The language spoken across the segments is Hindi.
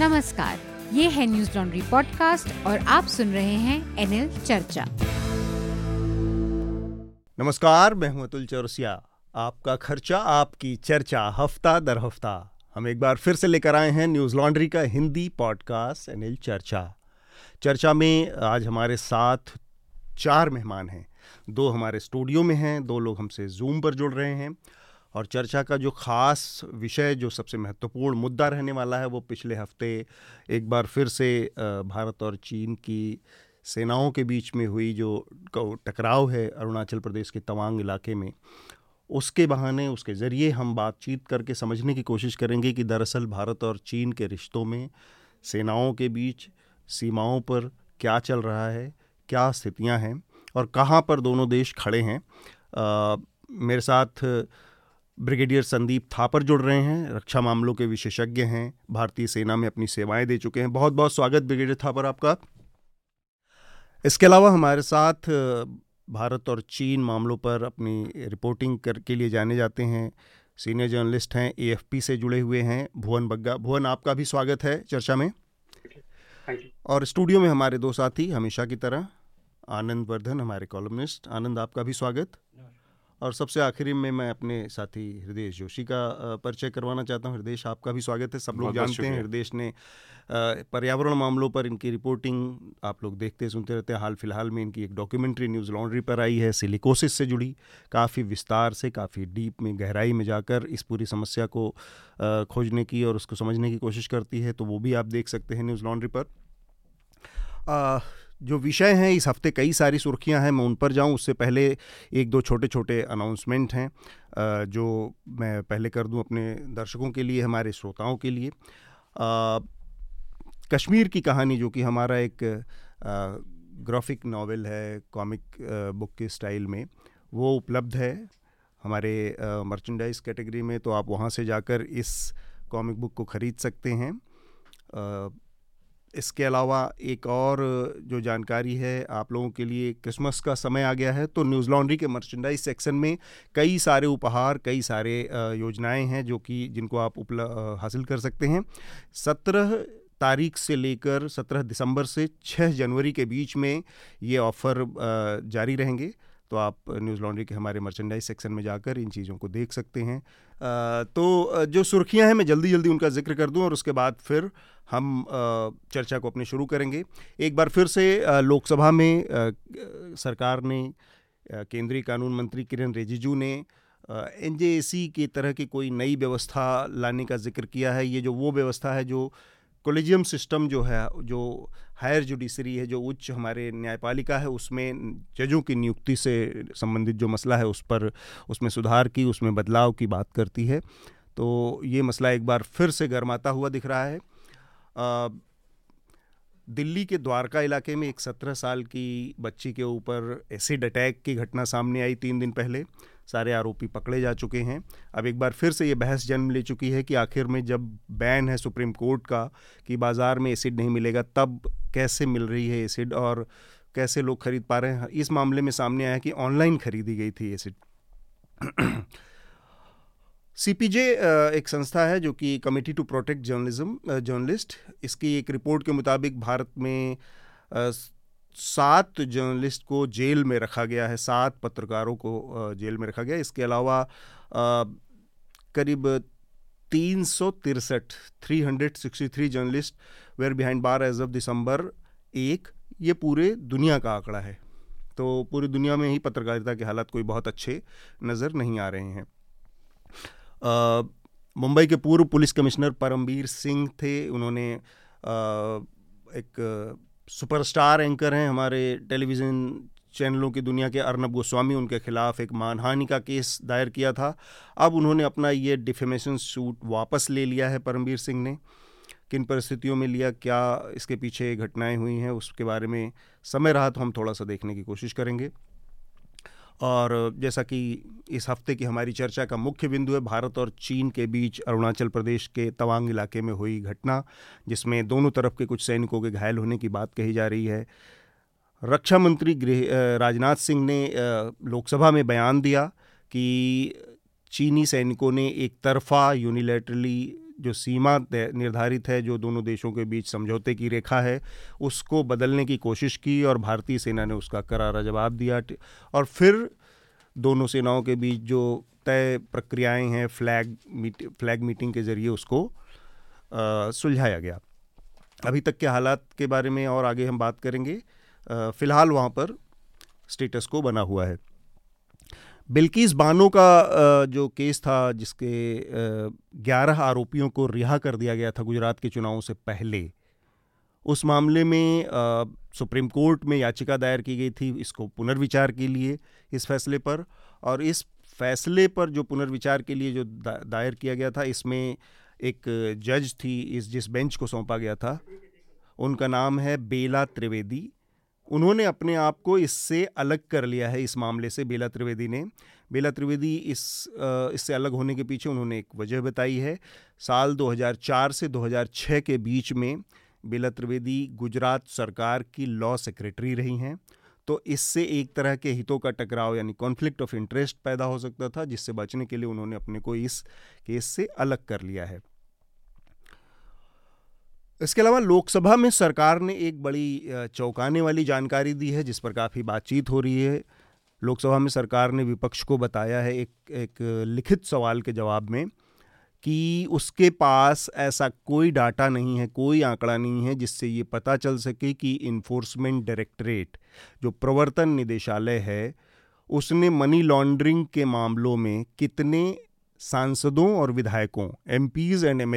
नमस्कार, ये है न्यूज़ लॉन्ड्री पॉडकास्ट और आप सुन रहे हैं एनएल चर्चा। नमस्कार, मैं हूँ अतुल चौरसिया। आपका खर्चा, आपकी चर्चा, हफ़्ता दर हफ़्ता। हम एक बार फिर से लेकर आए हैं न्यूज़ लॉन्ड्री का हिंदी पॉडकास्ट, एनएल चर्चा। चर्चा में आज हमारे साथ चार मेहमान हैं। दो हमारे स्टूडियो में हैं, दो लोग हमसे जूम पर जुड़ रहे हैं। और चर्चा का जो ख़ास विषय जो सबसे महत्वपूर्ण मुद्दा रहने वाला है वो पिछले हफ़्ते एक बार फिर से भारत और चीन की सेनाओं के बीच में हुई जो टकराव है अरुणाचल प्रदेश के तवांग इलाके में। उसके बहाने उसके ज़रिए हम बातचीत करके समझने की कोशिश करेंगे कि दरअसल भारत और चीन के रिश्तों में सेनाओं के बीच सीमाओं पर क्या चल रहा है क्या स्थितियाँ हैं और कहाँ पर दोनों देश खड़े हैं। आ, मेरे साथ ब्रिगेडियर संदीप थापर जुड़ रहे हैं रक्षा मामलों के विशेषज्ञ हैं भारतीय सेना में अपनी सेवाएँ दे चुके हैं। बहुत बहुत स्वागत ब्रिगेडियर थापर आपका। इसके अलावा हमारे साथ भारत और चीन मामलों पर अपनी रिपोर्टिंग कर के लिए जाने जाते हैं। सीनियर जर्नलिस्ट हैं एएफपी से जुड़े हुए हैं भुवन बग्गा भुवन आपका भी स्वागत है चर्चा में। और स्टूडियो में हमारे दो साथी हमेशा की तरह आनंद वर्धन हमारे कॉलमिस्ट आनंद आपका भी स्वागत। और सबसे आखिरी में मैं अपने साथी हृदय जोशी का परिचय करवाना चाहता हूँ। हृदय आपका भी स्वागत है। सब लोग जानते हैं हृदय ने पर्यावरण मामलों पर इनकी रिपोर्टिंग आप लोग देखते सुनते रहते हैं। हाल फ़िलहाल में इनकी एक डॉक्यूमेंट्री न्यूज़ लॉन्ड्री पर आई है सिलिकोसिस से जुड़ी। काफ़ी विस्तार से काफ़ी डीप में गहराई में जाकर इस पूरी समस्या को खोजने की और उसको समझने की कोशिश करती है तो वो भी आप देख सकते हैं न्यूज़ लॉन्ड्री पर। जो विषय हैं, इस हफ़्ते कई सारी सुर्खियाँ हैं, मैं उन पर जाऊँ। उससे पहले एक दो छोटे छोटे अनाउंसमेंट हैं जो मैं पहले कर दूँ अपने दर्शकों के लिए, हमारे श्रोताओं के लिए। कश्मीर की कहानी, जो कि हमारा एक ग्राफिक नावल है कॉमिक बुक के स्टाइल में, वो उपलब्ध है हमारे मर्चेंडाइज कैटेगरी में तो आप वहाँ से जाकर इस कॉमिक बुक को ख़रीद सकते हैं। इसके अलावा एक और, जो जानकारी है आप लोगों के लिए, क्रिसमस का समय आ गया है तो न्यूज़ लॉन्ड्री के मर्चेंडाइज सेक्शन में कई सारे उपहार, कई सारे योजनाएँ हैं, जो कि, जिनको आप उपल हासिल कर सकते हैं। सत्रह तारीख से लेकर सत्रह दिसंबर से छः जनवरी के बीच में ये ऑफ़र जारी रहेंगे। तो आप न्यूज़ लॉन्ड्री के हमारे मर्चेंडाइज सेक्शन में जाकर इन चीज़ों को देख सकते हैं। तो जो सुर्खियाँ हैं, मैं जल्दी जल्दी उनका ज़िक्र कर दूँ और उसके बाद फिर हम चर्चा को अपने शुरू करेंगे। एक बार फिर से लोकसभा में सरकार ने केंद्रीय कानून मंत्री किरण रिजिजू ने एनजेएसी के तरह की कोई नई व्यवस्था लाने का ज़िक्र किया है। ये जो वो व्यवस्था है, जो कोलेजियम सिस्टम जो है, जो हायर जुडिशरी है जो उच्च हमारे न्यायपालिका है उसमें जजों की नियुक्ति से संबंधित जो मसला है उस पर उसमें सुधार की उसमें बदलाव की बात करती है। तो ये मसला एक बार फिर से गर्माता हुआ दिख रहा है। आ, दिल्ली के द्वारका इलाके में एक सत्रह साल की बच्ची के ऊपर एसिड अटैक की घटना सामने आई तीन दिन पहले। सारे आरोपी पकड़े जा चुके हैं। अब एक बार फिर से ये बहस जन्म ले चुकी है कि आखिर में जब बैन है सुप्रीम कोर्ट का कि बाज़ार में एसिड नहीं मिलेगा, तब कैसे मिल रही है एसिड और कैसे लोग खरीद पा रहे हैं? इस मामले में सामने आया कि ऑनलाइन खरीदी गई थी एसिड। सीपीजे एक संस्था है जो कि committee to protect journalism journalist. इसकी एक रिपोर्ट के मुताबिक भारत में सात जर्नलिस्ट को जेल में रखा गया है सात पत्रकारों को जेल में रखा गया इसके अलावा करीब तीन सौ तिरसठ three hundred sixty three journalist were behind bar as of December एक ये पूरे दुनिया का आंकड़ा है। तो पूरी दुनिया में ही पत्रकारिता के हालात कोई बहुत अच्छे नज़र नहीं आ रहे हैं। मुंबई के पूर्व पुलिस कमिश्नर परमबीर सिंह थे। उन्होंने आ, एक सुपरस्टार एंकर हैं हमारे टेलीविज़न चैनलों की दुनिया के अर्नब गोस्वामी। उनके खिलाफ एक मानहानि का केस दायर किया था। अब उन्होंने अपना ये डिफेमेशन सूट वापस ले लिया है परमवीर सिंह ने। किन परिस्थितियों में लिया, क्या इसके पीछे घटनाएँ हुई हैं, उसके बारे में समय रहा तो हम थोड़ा सा देखने की कोशिश करेंगे। और जैसा कि इस हफ़्ते की हमारी चर्चा का मुख्य बिंदु है, भारत और चीन के बीच अरुणाचल प्रदेश के तवांग इलाके में हुई घटना, जिसमें दोनों तरफ़ के कुछ सैनिकों के घायल होने की बात कही जा रही है। रक्षा मंत्री गृह राजनाथ सिंह ने लोकसभा में बयान दिया कि चीनी सैनिकों ने एक तरफा यूनिलेटरली जो सीमा निर्धारित है, जो दोनों देशों के बीच समझौते की रेखा है, उसको बदलने की कोशिश की और भारतीय सेना ने उसका करारा जवाब दिया। और फिर दोनों सेनाओं के बीच जो तय प्रक्रियाएँ हैं, फ्लैग मीट, फ्लैग मीटिंग के ज़रिए उसको सुलझाया गया। अभी तक के हालात के बारे में और आगे हम बात करेंगे। फ़िलहाल वहाँ पर स्टेटस को बना हुआ है। बिल्किस बानो का जो केस था जिसके ग्यारह आरोपियों को रिहा कर दिया गया था गुजरात के चुनावों से पहले, उस मामले में सुप्रीम कोर्ट में याचिका दायर की गई थी इसको पुनर्विचार के लिए, इस फैसले पर, और इस फैसले पर जो पुनर्विचार के लिए जो दायर किया गया था, इसमें एक जज थी इस, जिस बेंच को सौंपा गया था, उनका नाम है बेला त्रिवेदी। उन्होंने अपने आप को इससे अलग कर लिया है, इस मामले से। बेला त्रिवेदी ने, बेला त्रिवेदी इस इससे अलग होने के पीछे उन्होंने एक वजह बताई है। साल 2004 से 2006 के बीच में बेला त्रिवेदी गुजरात सरकार की लॉ सेक्रेटरी रही हैं। तो इससे एक तरह के हितों का टकराव यानी कॉन्फ्लिक्ट ऑफ़ इंटरेस्ट पैदा हो सकता था, जिससे बचने के लिए उन्होंने अपने को इस केस से अलग कर लिया है। इसके अलावा लोकसभा में सरकार ने एक बड़ी चौंकाने वाली जानकारी दी है, जिस पर काफ़ी बातचीत हो रही है। लोकसभा में सरकार ने विपक्ष को बताया है एक एक लिखित सवाल के जवाब में कि उसके पास ऐसा कोई डाटा नहीं है, कोई आंकड़ा नहीं है, जिससे ये पता चल सके कि इन्फोर्समेंट डायरेक्टरेट जो प्रवर्तन निदेशालय है, उसने मनी लॉन्ड्रिंग के मामलों में कितने सांसदों और विधायकों एम एंड एम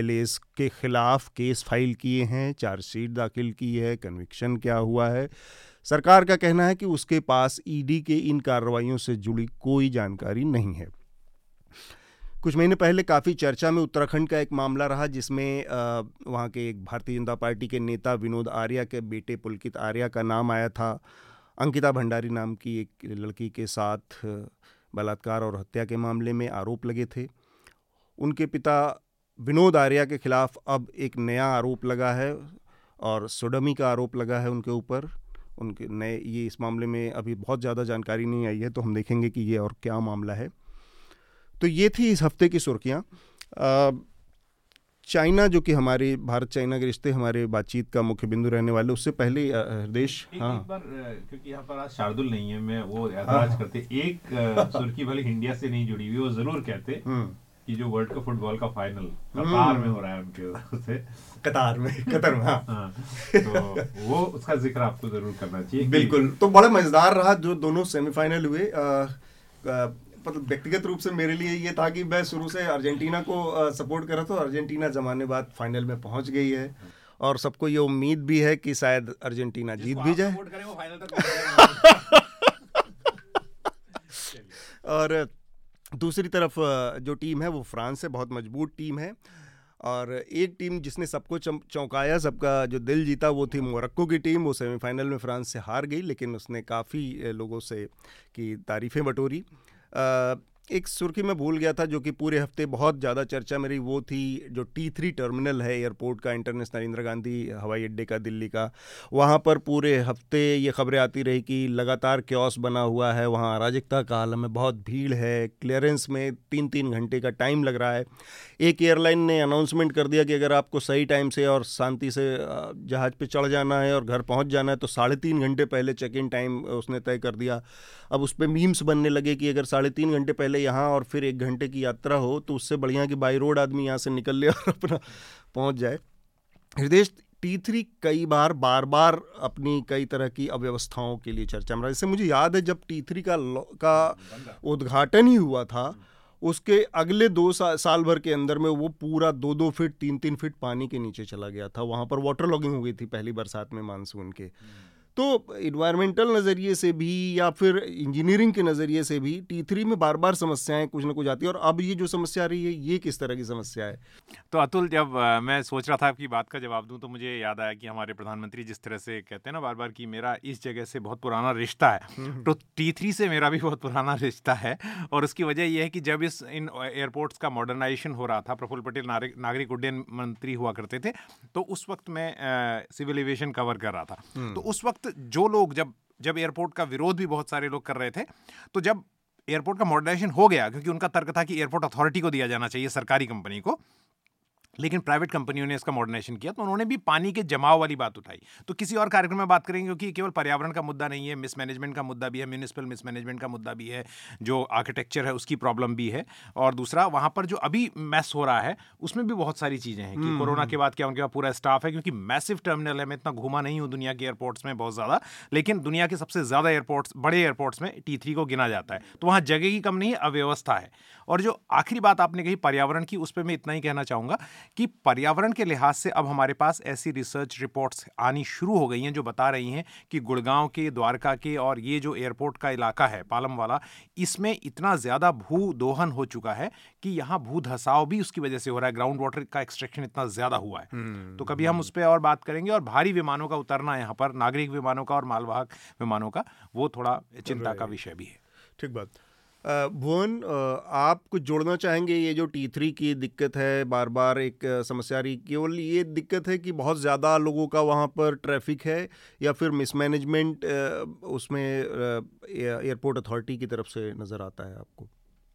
के खिलाफ केस फ़ाइल किए हैं, चार्जशीट दाखिल की है कन्विक्शन क्या हुआ है? सरकार का कहना है कि उसके पास ईडी के इन कार्रवाइयों से जुड़ी कोई जानकारी नहीं है। कुछ महीने पहले काफ़ी चर्चा में उत्तराखंड का एक मामला रहा, जिसमें वहाँ के एक भारतीय जनता पार्टी के नेता विनोद आर्या के बेटे पुलकित आर्या का नाम आया था। अंकिता भंडारी नाम की एक लड़की के साथ बलात्कार और हत्या के मामले में आरोप लगे थे। उनके पिता विनोद आर्या के खिलाफ अब एक नया आरोप लगा है और सुडमी का आरोप लगा है उनके ऊपर। उनके नए, ये इस मामले में अभी बहुत ज़्यादा जानकारी नहीं आई है तो हम देखेंगे कि ये और क्या मामला है। तो ये थी इस हफ़्ते की सुर्खियाँ। चाइना जो कि हमारे भारत चाइना के रिश्ते हमारे बातचीत का मुख्य बिंदु रहने वाले उससे पहले देश हाँ एक बार क्योंकि यहाँ पर आज शार्दुल नहीं है मैं वो ऐतराज हाँ। करते एक सुर्खी वाली इंडिया से नहीं जुड़ी हुई वो ज़रूर कहते हम्म। कि जो वर्ल्ड कप फुटबॉल का फाइनल कतार में हो रहा है उनके से कतार में कतर में हाँ, हाँ तो वो उसका ज़िक्र आपको ज़रूर करना चाहिए बिल्कुल तो बड़ा मज़ेदार रहा जो दोनों सेमीफाइनल हुए मतलब व्यक्तिगत रूप से मेरे लिए ये था कि मैं शुरू से अर्जेंटीना को सपोर्ट कर रहा था अर्जेंटीना जमाने बाद फाइनल में पहुँच गई है। और सबको ये उम्मीद भी है कि शायद अर्जेंटीना जीत भी जाए। और दूसरी तरफ़ जो टीम है वो फ्रांस है बहुत मज़बूत टीम है। और एक टीम जिसने सबको चौंकाया सबका जो दिल जीता वो थी मोरक्को की टीम वो सेमीफाइनल में फ्रांस से हार गई लेकिन उसने काफ़ी लोगों से की तारीफ़ें बटोरी। एक सुर्खी में भूल गया था जो कि पूरे हफ़्ते बहुत ज़्यादा चर्चा मेरी वो थी, जो टी थ्री टर्मिनल है एयरपोर्ट का, इंटरनेशनल इंदिरा गांधी हवाई अड्डे का, दिल्ली का। वहाँ पर पूरे हफ़्ते ये खबरें आती रही कि लगातार क्योस बना हुआ है, वहाँ अराजकता का आलम है, बहुत भीड़ है क्लियरेंस में तीन तीन घंटे का टाइम लग रहा है। एक एयरलाइन ने अनाउंसमेंट कर दिया कि अगर आपको सही टाइम से और शांति से जहाज़ पे चढ़ जाना है और घर पहुँच जाना है तो साढ़े तीन घंटे पहले चेक इन टाइम उसने तय कर दिया। अब उस पर मीम्स बनने लगे कि अगर साढ़े तीन घंटे पहले यहाँ और फिर एक घंटे की यात्रा हो तो उससे बढ़िया कि बाई रोड आदमी यहाँ से निकल ले और अपना पहुँच जाए। हृदय टी थ्री कई बार बार बार अपनी कई तरह की अव्यवस्थाओं के लिए चर्चा में रहा। जैसे मुझे याद है जब टी थ्री का का उद्घाटन ही हुआ था उसके अगले दो सा, साल भर के अंदर में वो पूरा दो दो फीट तीन तीन फीट पानी के नीचे चला गया था। वहाँ पर वाटर लॉगिंग हो गई थी पहली बरसात में मानसून के। तो इन्वायरमेंटल नज़रिए से भी या फिर इंजीनियरिंग के नज़रिए से भी टी थ्री में बार बार समस्याएँ कुछ ना कुछ आती है और अब ये जो समस्या आ रही है ये किस तरह की समस्या है तो अतुल जब आ, मैं सोच रहा था आपकी बात का जवाब दूँ तो मुझे याद आया कि हमारे प्रधानमंत्री जिस तरह से कहते हैं ना बार बार कि मेरा इस जगह से बहुत पुराना रिश्ता है हम्म। तो टी थ्री से मेरा भी बहुत पुराना रिश्ता है और उसकी वजह यह है कि जब इस इन एयरपोर्ट्स का मॉडर्नाइजेशन हो रहा था प्रफुल्ल पटेल नागरिक उड्डयन मंत्री हुआ करते थे तो उस वक्त मैं सिविल एविएशन कवर कर रहा था हम्म। तो उस वक्त वक्त जो लोग जब जब एयरपोर्ट का विरोध भी बहुत सारे लोग कर रहे थे तो जब एयरपोर्ट का मॉडर्नाइजेशन हो गया, क्योंकि उनका तर्क था कि एयरपोर्ट अथॉरिटी को दिया जाना चाहिए, सरकारी कंपनी को लेकिन प्राइवेट कंपनियों ने इसका मॉडर्नाइजेशन किया तो उन्होंने भी पानी के जमाव वाली बात उठाई। तो किसी और कार्यक्रम में बात करेंगे क्योंकि केवल पर्यावरण का मुद्दा नहीं है मिसमैनेजमेंट का मुद्दा भी है म्यूनिसिपल मिसमैनेजमेंट का मुद्दा भी है जो आर्किटेक्चर है उसकी प्रॉब्लम भी है। और दूसरा वहाँ पर जो अभी मैस हो रहा है उसमें भी बहुत सारी चीज़ें हैं कि हम्म, कोरोना हम्म, के बाद क्या उनके पास पूरा स्टाफ है क्योंकि मैसिव टर्मिनल है मैं इतना घूमा नहीं हूँ दुनिया के एयरपोर्ट्स में बहुत ज़्यादा लेकिन दुनिया के सबसे ज़्यादा एयरपोर्ट्स बड़े एयरपोर्ट्स में टी को गिना जाता है। तो वहाँ जगह की कम नहीं है अव्यवस्था है। और जो आखिरी बात आपने कही पर्यावरण की उस पर मैं इतना ही कहना चाहूँगा कि पर्यावरण के लिहाज से अब हमारे पास ऐसी रिसर्च रिपोर्ट्स आनी शुरू हो गई हैं जो बता रही हैं कि गुड़गांव के द्वारका के और ये जो एयरपोर्ट का इलाका है पालम वाला इसमें इतना ज़्यादा भू दोहन हो चुका है कि यहाँ भू धसाव भी उसकी वजह से हो रहा है। ग्राउंड वाटर का एक्सट्रैक्शन इतना ज़्यादा हुआ है। हम्म, तो कभी हम उस पर और बात करेंगे और भारी विमानों का उतरना यहाँ पर नागरिक विमानों का और मालवाहक विमानों का वो थोड़ा चिंता का विषय भी है। ठीक बात। भुवन आप कुछ जोड़ना चाहेंगे? ये जो टी थ्री की दिक्कत है बार बार एक समस्या रही, केवल ये दिक्कत है कि बहुत ज़्यादा लोगों का वहाँ पर ट्रैफ़िक है या फिर मिसमैनेजमेंट उसमें एयरपोर्ट अथॉरिटी की तरफ़ से नज़र आता है आपको?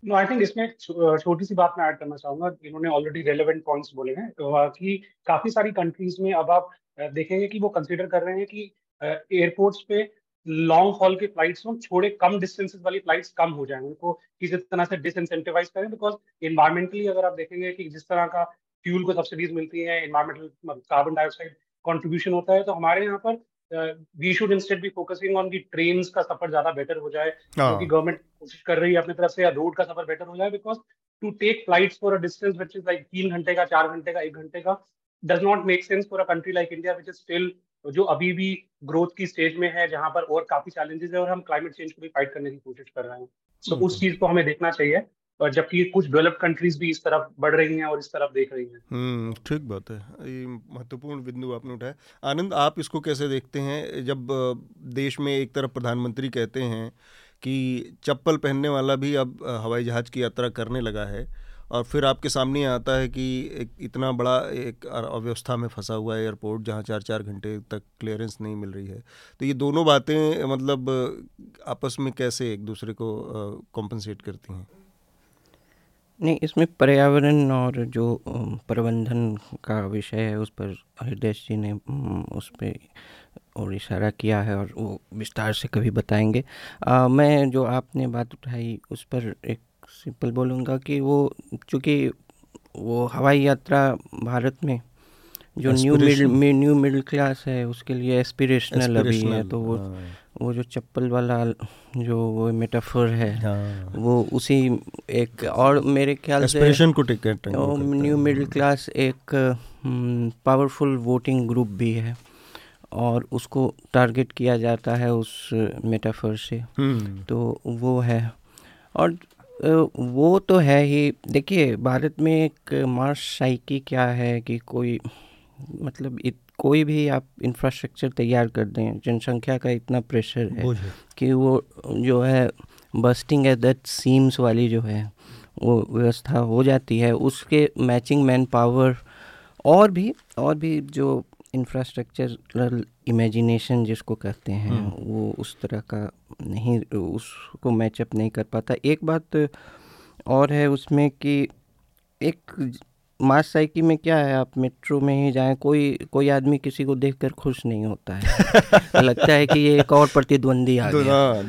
नो आई थिंक इसमें छोटी सी बात मैं ऐड करना चाहूँगा। इन्होंने ऑलरेडी रेलेवेंट पॉइंट्स बोले हैं कि काफ़ी सारी कंट्रीज़ में अब आप देखेंगे कि वो कंसिडर कर रहे हैं कि एयरपोर्ट्स पे लॉन्ग हॉल के फ्लाइट्स हो थोड़े कम डिस्टेंसेस वाली फ्लाइट्स कम हो जाए उनको किसी तरह से डिसइंसेंटिवाइज करें बिकॉज़ इन्वायरमेंटली अगर आप देखेंगे कि जिस तरह का फ्यूल को सब्सिडीज मिलती है इन्वायरमेंटल कार्बन डाइऑक्साइड कॉन्ट्रीब्यूशन होता है तो हमारे यहाँ पर we should instead be focusing on की ट्रेन का सफ़र ज़्यादा बेटर हो जाए हाँ। क्योंकि गवर्नमेंट कोशिश कर रही है अपनी तरफ़ से या रोड का सफ़र बेटर हो जाए because to take flights for a distance which is like तीन घंटे का चार घंटे का एक घंटे का does not make sense for a country like India which is still जो अभी भी ग्रोथ की स्टेज में है जहाँ पर और काफ़ी चैलेंजेस है और हम क्लाइमेट चेंज को भी फाइट करने की कोशिश कर रहे हैं। So, उस चीज़ को हमें देखना चाहिए और जबकि कुछ डेवलप्ड कंट्रीज़ भी इस तरफ़ बढ़ रही हैं और इस तरफ़ देख रही हैं। हम्म ठीक बात है। ये महत्वपूर्ण बिंदु आपने उठाया। आनंद आप इसको कैसे देखते हैं? जब देश में एक तरफ़ प्रधानमंत्री कहते हैं कि चप्पल पहनने वाला भी अब हवाई जहाज़ की यात्रा करने लगा है और फिर आपके सामने आता है कि एक इतना बड़ा एक अव्यवस्था में फंसा हुआ है एयरपोर्ट जहाँ चार चार घंटे तक क्लियरेंस नहीं मिल रही है। तो ये दोनों बातें मतलब आपस में कैसे एक दूसरे को कॉम्पनसेट करती हैं? नहीं इसमें पर्यावरण और जो प्रबंधन का विषय है उस पर हृदय जी ने उस पर और इशारा किया है और वो विस्तार से कभी बताएँगे। आ, मैं जो आपने बात उठाई उस पर एक सिंपल बोलूँगा कि वो चूँकि वो हवाई यात्रा भारत में जो new middle new middle class है उसके लिए एस्पिरेशनल अभी है तो वो हाँ। वो जो चप्पल वाला जो वो मेटाफर है हाँ। वो उसी एक और मेरे ख्याल से को टिकट न्यू मिडिल क्लास एक पावरफुल वोटिंग ग्रुप भी है और उसको टारगेट किया जाता है उस मेटाफर से हम्म। तो वो है और वो तो है ही। देखिए भारत में एक मार्स साइकी क्या है कि कोई मतलब इत, कोई भी आप इंफ्रास्ट्रक्चर तैयार कर दें जनसंख्या का इतना प्रेशर है कि वो जो है बस्टिंग एट दैट सीम्स वाली जो है वो व्यवस्था हो जाती है। उसके मैचिंग मैन पावर और भी और भी जो इंफ्रास्ट्रक्चरल इमेजिनेशन जिसको कहते हैं हम्म। वो उस तरह का नहीं उसको मैचअप नहीं कर पाता एक बात और है उसमें कि एक मास साइकी में क्या है आप मेट्रो में ही जाएँ कोई कोई आदमी किसी को देखकर खुश नहीं होता है। लगता है कि ये एक और प्रतिद्वंदी आ गया।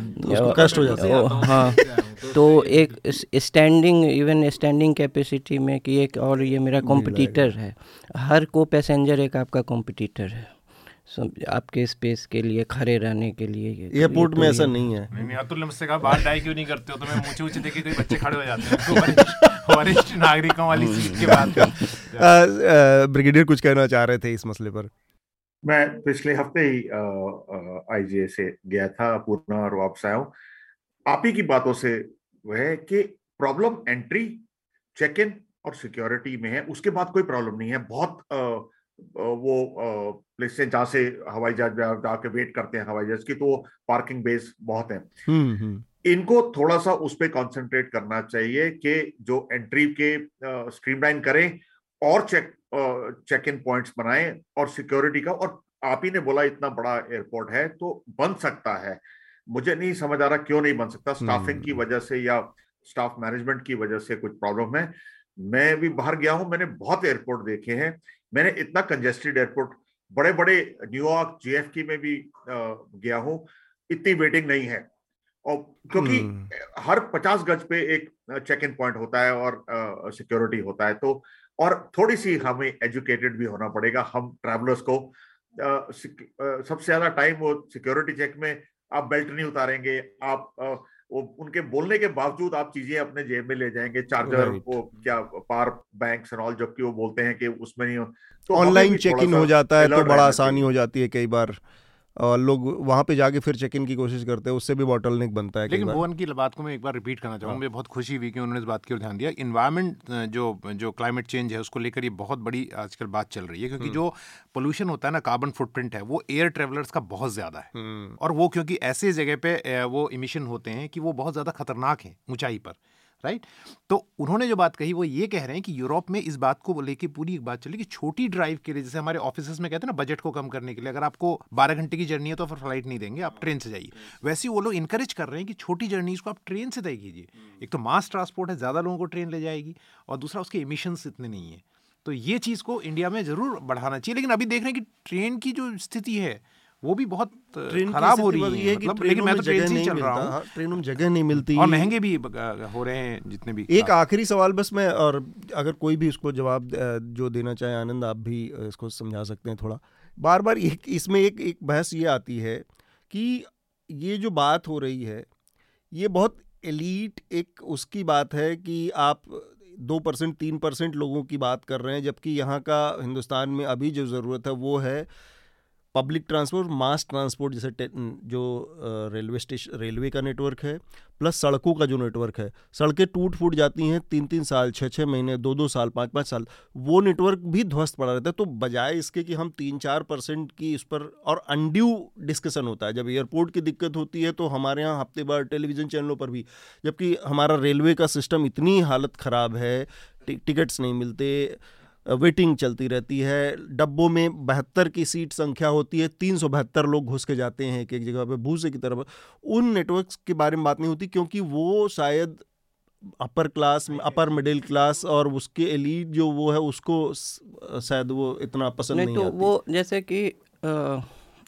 कष्ट हो जाता है। हाँ तो एक स्टैंडिंग इवन स्टैंडिंग कैपेसिटी में कि एक और ये मेरा कॉम्पिटिटर है। हर को पैसेंजर एक आपका कॉम्पिटिटर है। आपके स्पेस के लिए खड़े रहने के लिए एयरपोर्ट में ऐसा नहीं है। नहीं अतुल ने मुझसे कहा बाहर डाई क्यों नहीं करते हो? तो मैं ऊँचे ऊँचे देखे कोई बच्चे खड़े हो जाते हैं। वरिष्ठ नागरिकों वाली सीट के बाद ब्रिगेडियर कुछ कहना चाह रहे थे इस मसले पर? मैं पिछले हफ़्ते ही आईजीए से गया था पूर्णा और वापस आया हूँ। आप ही की बातों से वह है कि प्रॉब्लम एंट्री चेक इन और सिक्योरिटी में है। उसके बाद कोई प्रॉब्लम नहीं है। बहुत वो प्लेस जहाँ से हवाई जहाज़ जाके वेट करते हैं हवाई जहाज़ की तो पार्किंग बेस बहुत है। इनको थोड़ा सा उस पर कॉन्सेंट्रेट करना चाहिए कि जो एंट्री के स्ट्रीमलाइन करें और चेक चेक इन पॉइंट्स बनाएँ और सिक्योरिटी का और आप ही ने बोला इतना बड़ा एयरपोर्ट है तो बन सकता है मुझे नहीं समझ आ रहा क्यों नहीं बन सकता स्टाफिंग की। वजह से या स्टाफ मैनेजमेंट की वजह से कुछ प्रॉब्लम है मैं भी बाहर गया हूँ मैंने बहुत एयरपोर्ट देखे हैं मैंने इतना कंजेस्टेड एयरपोर्ट बड़े बड़े न्यूयॉर्क जेएफके में भी गया हूँ इतनी वेटिंग नहीं है और क्योंकि हम्म। हर पचास गज पे एक चेक इन पॉइंट होता है और सिक्योरिटी होता है तो और थोड़ी सी हमें एजुकेटेड भी होना पड़ेगा हम ट्रैवलर्स को आ, सबसे ज़्यादा टाइम वो सिक्योरिटी चेक में आप बेल्ट नहीं उतारेंगे आप वो उनके बोलने के बावजूद आप चीज़ें अपने जेब में ले जाएँगे। चार्जर वो क्या पार बैंक एंड जबकि वो बोलते हैं कि उसमें नहीं तो ऑनलाइन चेक इन हो जाता है तो बड़ा आसानी हो जाती है कई बार। और लोग वहाँ पे जाके फिर चेक इन की कोशिश करते हैं उससे भी बॉटल निक बनता है लेकिन भुवन की बात को मैं एक बार रिपीट करना चाहूँगा हाँ। मुझे बहुत खुशी हुई कि उन्होंने इस बात की ओर ध्यान दिया इन्वायरमेंट जो जो क्लाइमेट चेंज है उसको लेकर ये बहुत बड़ी आजकल बात चल रही है क्योंकि हम्म। जो पोल्यूशन होता है ना कार्बन फुटप्रिंट है वो एयर ट्रेवलर्स का बहुत ज़्यादा है हम्म। और वो क्योंकि ऐसे जगह पे वो इमिशन होते हैं कि वो बहुत ज़्यादा खतरनाक है ऊंचाई पर राइट तो उन्होंने जो बात कही वो ये कह रहे हैं कि यूरोप में इस बात को लेके पूरी एक बात चली कि छोटी ड्राइव के लिए जैसे हमारे ऑफ़िस में कहते हैं ना बजट को कम करने के लिए अगर आपको बारह घंटे की जर्नी है तो फिर फ़्लाइट नहीं देंगे आप ट्रेन से जाइए। वैसे ही वो लोग इंकरेज कर रहे हैं कि छोटी जर्नीज को आप ट्रेन से तय कीजिए। एक तो मास ट्रांसपोर्ट है ज़्यादा लोगों को ट्रेन ले जाएगी और दूसरा उसके इमिशंस इतने नहीं है। तो ये चीज़ को इंडिया में ज़रूर बढ़ाना चाहिए लेकिन अभी देख रहे हैं कि ट्रेन की जो स्थिति है वो भी बहुत खराब हो रही है मतलब, लेकिन मैं तो ट्रेन से चल रहा हूँ। ट्रेनों में जगह नहीं मिलती। और महँगे भी हो रहे हैं जितने भी एक आखिरी सवाल बस मैं और अगर कोई भी इसको जवाब जो देना चाहे आनंद आप भी इसको समझा सकते हैं थोड़ा। बार बार एक इसमें एक एक बहस ये आती है कि ये जो बात हो रही है ये बहुत एलीट एक उसकी बात है कि आप दो परसेंट तीन परसेंट लोगों की बात कर रहे हैं जबकि यहाँ का हिंदुस्तान में अभी जो ज़रूरत है वो है पब्लिक ट्रांसपोर्ट मास ट्रांसपोर्ट जैसे जो रेलवे स्टेशन रेलवे का नेटवर्क है प्लस सड़कों का जो नेटवर्क है, सड़कें टूट फूट जाती हैं तीन तीन साल छः छः महीने, दो दो साल, पाँच पाँच साल, वो नेटवर्क भी ध्वस्त पड़ा रहता है। तो बजाय इसके कि हम तीन चार परसेंट की इस पर, और अनड्यू डिस्कशन होता है, जब एयरपोर्ट की दिक्कत होती है तो हमारे यहाँ हफ़्ते भर टेलीविज़न चैनलों पर भी, जबकि हमारा रेलवे का सिस्टम इतनी हालत ख़राब है टिकट्स नहीं मिलते वेटिंग चलती रहती है डब्बों में बहत्तर की सीट संख्या होती है तीन सौ बहत्तर लोग घुस के जाते हैं एक एक जगह पे भूसे की तरफ़ उन नेटवर्क्स के बारे में बात नहीं होती क्योंकि वो शायद upper class upper middle class और उसके एलीट जो वो है उसको शायद वो इतना पसंद नहीं, नहीं तो आती। वो जैसे कि आ,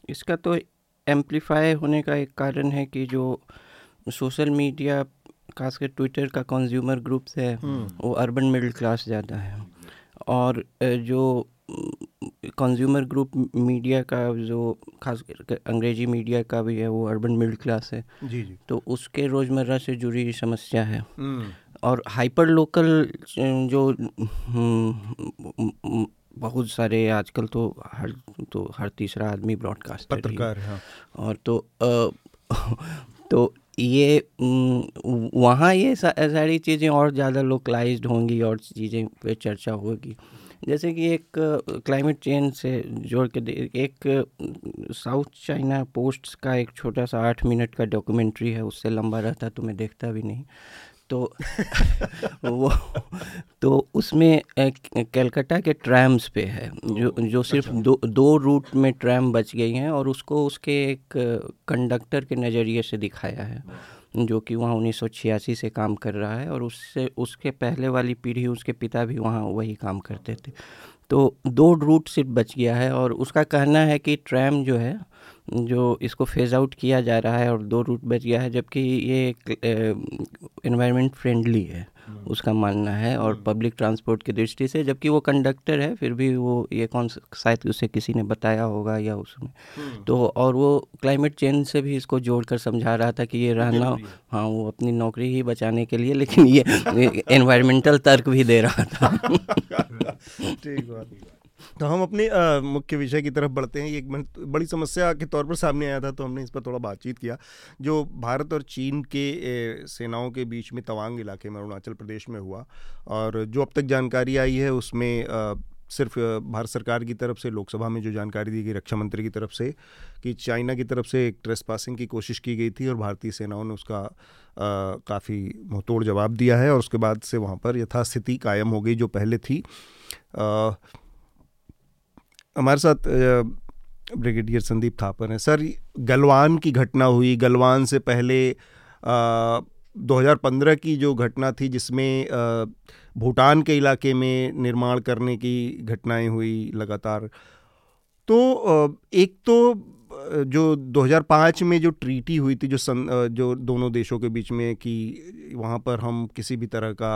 इसका तो एम्पलीफाई होने का एक कारण है कि जो सोशल मीडिया खासकर ट्विटर का कंज्यूमर ग्रुप्स है हम्म। वो अर्बन मिडिल क्लास ज़्यादा है और जो कंज्यूमर ग्रुप मीडिया का जो खास अंग्रेज़ी मीडिया का भी है वो अर्बन मिडिल क्लास है जी जी तो उसके रोज़मर्रा से जुड़ी समस्या है हम्म। और हाइपर लोकल जो हम्म, बहुत सारे आजकल तो हर तो हर तीसरा आदमी ब्रॉडकास्ट पत्रकार हाँ। और तो आ, तो ये वहाँ ये सारी चीज़ें और ज़्यादा लोकलाइज होंगी और चीज़ें पे चर्चा होगी। जैसे कि एक क्लाइमेट चेंज से जोड़ के एक साउथ चाइना पोस्ट का एक छोटा सा आठ मिनट का डॉक्यूमेंट्री है, उससे लंबा रहता तो मैं देखता भी नहीं। तो वो तो उसमें कलकत्ता के ट्रैम्स पे है जो जो सिर्फ़ अच्छा। दो दो रूट में ट्रैम बच गई हैं और उसको उसके एक कंडक्टर के नज़रिए से दिखाया है जो कि वहाँ उन्नीस सौ छियासी से काम कर रहा है और उससे उसके पहले वाली पीढ़ी उसके पिता भी वहाँ वही काम करते थे तो दो रूट सिर्फ़ बच गया है और उसका कहना है कि ट्रैम जो है जो इसको फ़ेज़ आउट किया जा रहा है और दो रूट बच गया है जबकि ये इन्वायरमेंट फ्रेंडली है हम्म। उसका मानना है और पब्लिक हम्म। ट्रांसपोर्ट की दृष्टि से जबकि वो कंडक्टर है फिर भी वो ये कौन शायद उसे किसी ने बताया होगा या उसमें हम्म। तो और वो क्लाइमेट चेंज से भी इसको जोड़कर समझा रहा था कि ये रहना हाँ वो अपनी नौकरी ही बचाने के लिए लेकिन ये एनवायरमेंटल तर्क भी दे रहा था ठीक बात तो हम अपने मुख्य विषय की तरफ़ बढ़ते हैं। एक बड़ी समस्या के तौर पर सामने आया था तो हमने इस पर थोड़ा बातचीत किया। जो भारत और चीन के सेनाओं के बीच में तवांग इलाके में अरुणाचल प्रदेश में हुआ और जो अब तक जानकारी आई है उसमें सिर्फ़ भारत सरकार की तरफ़ से लोकसभा में जो जानकारी दी गई रक्षा मंत्री की तरफ़ से कि चाइना की तरफ़ से एक ट्रेस पासिंग की कोशिश की गई थी और भारतीय सेनाओं ने उसका काफ़ी मुँहतोड़ जवाब दिया है और उसके बाद से वहाँ पर यथास्थिति कायम हो गई जो पहले थी। आ, हमारे साथ ब्रिगेडियर संदीप थापर हैं। सर गलवान की घटना हुई। गलवान से पहले आ, 2015 की जो घटना थी जिसमें भूटान के इलाके में निर्माण करने की घटनाएँ हुई लगातार। तो एक तो जो 2005 में जो ट्रीटी हुई थी जो सन जो दोनों देशों के बीच में कि वहाँ पर हम किसी भी तरह का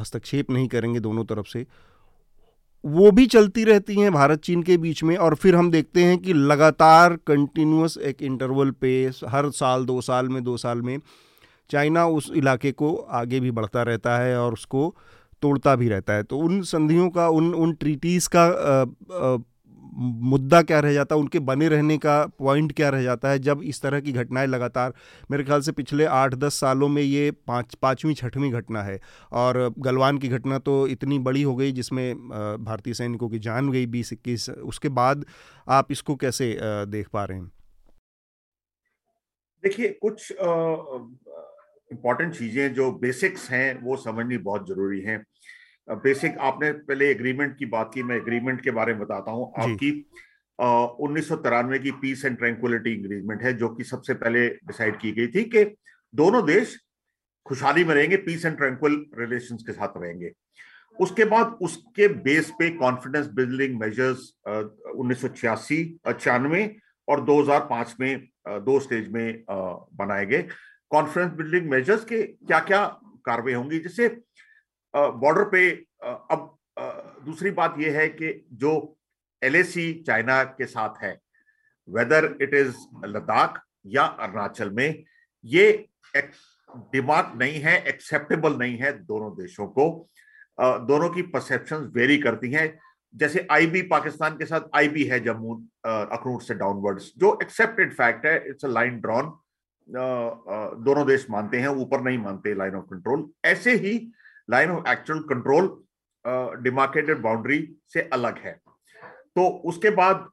हस्तक्षेप नहीं करेंगे दोनों तरफ़ से वो भी चलती रहती हैं भारत चीन के बीच में और फिर हम देखते हैं कि लगातार कंटिन्यूस एक इंटरवल पे हर साल दो साल में दो साल में चाइना उस इलाके को आगे भी बढ़ता रहता है और उसको तोड़ता भी रहता है। तो उन संधियों का उन उन ट्रीटीज़ का आ, आ, मुद्दा क्या रह जाता है, उनके बने रहने का पॉइंट क्या रह जाता है, जब इस तरह की घटनाएँ लगातार, मेरे ख्याल से पिछले आठ दस सालों में ये पाँच, पाँचवीं, छठवीं घटना है। और गलवान की घटना तो इतनी बड़ी हो गई जिसमें भारतीय सैनिकों की जान गई बीस इक्कीस, उसके बाद आप इसको कैसे देख पा रहे हैं? देखिए, कुछ इंपॉर्टेंट चीज़ें जो बेसिक्स हैं, वो समझनी बहुत ज़रूरी हैं। बेसिक आपने पहले एग्रीमेंट की बात की मैं एग्रीमेंट के बारे में बताता हूँ आपकी। उन्नीस सौ तिरानवे की पीस एंड ट्रैंकुलिटी एग्रीमेंट है जो कि सबसे पहले डिसाइड की गई थी कि दोनों देश खुशहाली में रहेंगे पीस एंड ट्रैंकुल रिलेशंस के साथ रहेंगे। उसके बाद उसके बेस पे कॉन्फिडेंस बिल्डिंग मेजर्स उन्नीस सौ और 2005 में दो स्टेज में बनाए गए। कॉन्फिडेंस बिल्डिंग मेजर्स के क्या क्या कार्रवाई होंगी जिससे बॉर्डर पे अब दूसरी बात यह है कि जो एल चाइना के साथ है वेदर इट इज़ लद्दाख या अरुणाचल में, ये डिमांड नहीं है एक्सेप्टेबल नहीं है दोनों देशों को। दोनों की परसेप्शन वेरी करती हैं। जैसे आईबी पाकिस्तान के साथ आईबी है जम्मू अखनूर से डाउनवर्ड्स जो एक्सेप्टेड फैक्ट है इट्स अ लाइन ड्रॉन दोनों देश मानते हैं, ऊपर नहीं मानते लाइन ऑफ़ कंट्रोल ऐसे ही line of actual control demarcated boundary से अलग है तो उसके बाद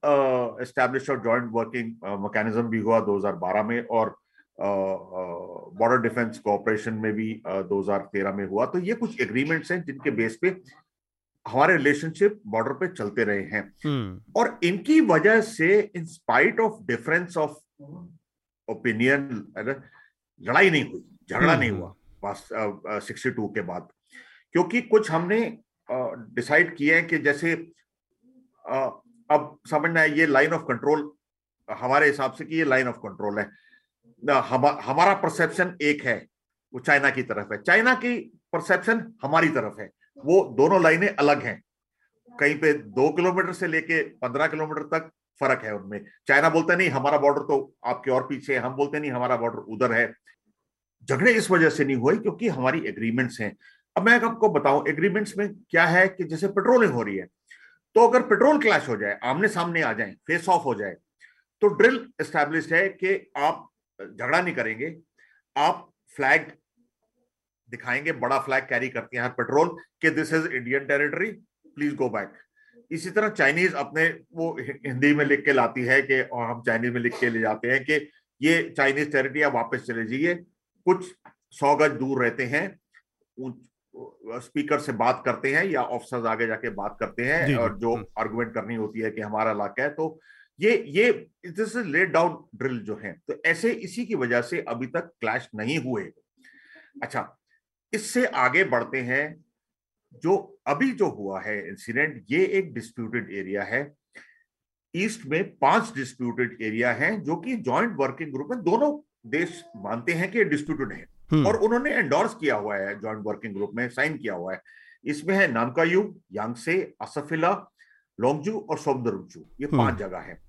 एस्टेब्लिश और जॉइंट वर्किंग मैकेनिज्म भी हुआ 2012 में और बॉर्डर डिफेंस कोऑपरेशन में भी uh, 2013 में हुआ तो ये कुछ एग्रीमेंट्स हैं जिनके बेस पे हमारे रिलेशनशिप बॉर्डर पे चलते रहे हैं hmm. और इनकी वजह से in spite of difference of opinion लड़ाई नहीं हुई झगड़ा hmm. नहीं हुआ बस सिक्सटी टू के बाद क्योंकि कुछ हमने डिसाइड किए हैं कि जैसे अब समझना है ये लाइन ऑफ़ कंट्रोल हमारे हिसाब से कि ये लाइन ऑफ़ कंट्रोल है। हम, हमारा परसेप्शन एक है वो चाइना की तरफ़ है। चाइना की परसेप्शन हमारी तरफ़ है। वो दोनों लाइनें अलग हैं। कहीं पे दो किलोमीटर से लेके पंद्रह किलोमीटर तक फ़र्क है उनमें। चाइना बोलते नहीं हमारा बॉर्डर तो आपके और पीछे है। हम बोलते नहीं हमारा बॉर्डर उधर है। झगड़े इस वजह से नहीं हुए क्योंकि हमारी एग्रीमेंट्स हैं। अब मैं आपको बताऊँ एग्रीमेंट्स में क्या है कि जैसे पेट्रोलिंग हो रही है तो अगर पेट्रोल क्लैश हो जाए, आमने सामने आ जाए फेस ऑफ़ हो जाए तो ड्रिल एस्टेब्लिश है कि आप झगड़ा नहीं करेंगे, आप फ्लैग दिखाएँगे, बड़ा फ्लैग कैरी करते हैं पेट्रोल कि this is Indian territory please go back इसी तरह चाइनीज़ अपने वो हिंदी में लिख के लाती है कि हम चाइनीज़ में लिख के ले जाते हैं कि ये चाइनीज़ टेरिटरी आप वापस चले जाइए, कुछ सौ गज दूर रहते हैं स्पीकर से बात करते हैं या ऑफिसर्स आगे जाके बात करते हैं और जो आर्गुमेंट हम्म। करनी होती है कि हमारा इलाका है तो ये ये this is laid down drill जो है। तो ऐसे इसी की वजह से अभी तक क्लैश नहीं हुए। अच्छा इससे आगे बढ़ते हैं। जो अभी जो हुआ है इंसिडेंट ये एक डिस्प्यूटेड एरिया है। ईस्ट में पाँच डिस्प्यूटेड एरिया हैं जो कि जॉइंट वर्किंग ग्रुप में दोनों देश मानते हैं कि डिस्प्यूटेड है। और उन्होंने एंडोर्स किया हुआ है जॉइंट वर्किंग ग्रुप में साइन किया हुआ है। इसमें है नामकायू यांगसे असफिला लोंगजू और सोमदरुचू ये हम्म। पाँच जगह है।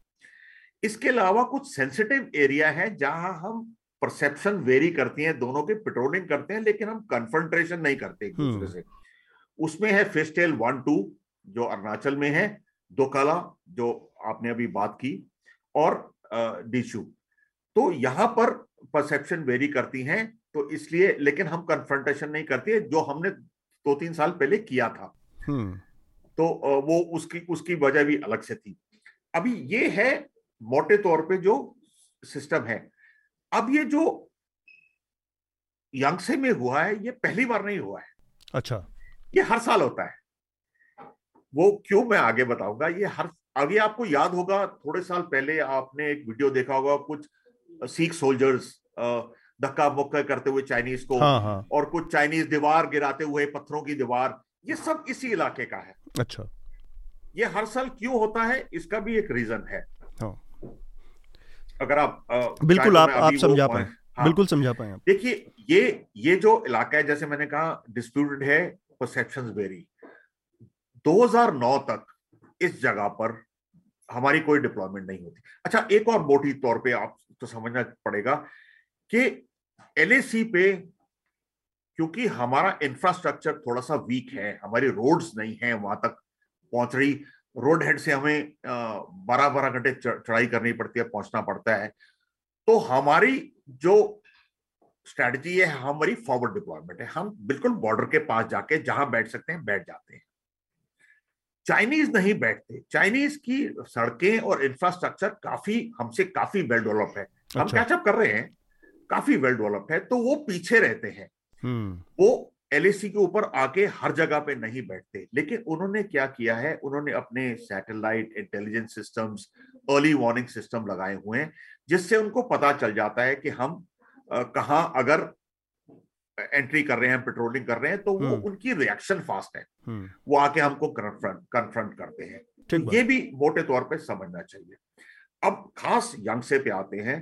इसके अलावा कुछ सेंसिटिव एरिया है जहाँ हम परसेप्शन वेरी करती हैं दोनों के पेट्रोलिंग करते हैं लेकिन हम कन्फ्रंट्रेशन नहीं करते एक दूसरे हम्म। से। उसमें है फेस्टेल वन टू जो अरुणाचल में है दोकाला जो आपने अभी बात की और डिशू। तो यहाँ पर परसेप्शन वेरी करती हैं तो इसलिए लेकिन हम कन्फ्रंटेशन नहीं करते जो हमने दो तीन साल पहले किया था। हम्म। तो वो उसकी उसकी वजह भी अलग से थी। अभी ये है मोटे तौर पे जो सिस्टम है। अब ये जो यंगसे में हुआ है ये पहली बार नहीं हुआ है। अच्छा। ये हर साल होता है। वो क्यों मैं आगे बताऊँगा? ये हर अभी आपको याद होगा थोड़े साल पहले आपने एक वीडियो देखा होगा कुछ सिख सोल्जर्स धक्का मुक्का करते हुए चाइनीज़ को हाँ हाँ। और कुछ चाइनीज़ दीवार गिराते हुए पत्थरों की दीवार ये सब इसी इलाके का है। अच्छा। ये हर साल क्यों होता है इसका भी एक रीजन है। हाँ। अगर आप बिल्कुल आप आप समझा पाए। हाँ, बिल्कुल समझा पाए देखिए ये ये जो इलाका है जैसे मैंने कहा डिस्प्यूटेड है परसेप्शन वेरी 2009 तक इस जगह पर हमारी कोई डिप्लॉयमेंट नहीं होती। अच्छा एक और मोटी तौर पे आप तो समझना पड़ेगा कि एलएसी पे क्योंकि हमारा इंफ्रास्ट्रक्चर थोड़ा सा वीक है हमारी रोड्स नहीं है वहाँ तक पहुँच रही रोड हेड से हमें बारह बारह घंटे चढ़ाई करनी पड़ती है पहुँचना पड़ता है। तो हमारी जो स्ट्रेटजी है हमारी फॉरवर्ड डिप्लॉयमेंट है। हम बिल्कुल बॉर्डर के पास जाके जहाँ बैठ सकते हैं बैठ जाते हैं। चाइनीज़ नहीं बैठते। चाइनीज़ की सड़कें और इंफ्रास्ट्रक्चर काफ़ी हमसे काफ़ी वेल डेवलप है। अच्छा। हम। कैचअप कर रहे हैं। काफ़ी वेल डेवलप है तो वो पीछे रहते हैं हम्म। वो एलएसी के ऊपर आके हर जगह पे नहीं बैठते लेकिन उन्होंने क्या किया है उन्होंने अपने satellite intelligence systems early warning system लगाए हुए हैं जिससे उनको पता चल जाता है कि हम कहा अगर एंट्री कर रहे हैं पेट्रोलिंग कर रहे हैं तो वो हम्म। उनकी रिएक्शन फास्ट है हम्म। वो आके हमको कन्फ्रंट कन्फ्रंट करते हैं तो ये भी मोटे तौर पे समझना चाहिए अब खास यंगसे पे आते हैं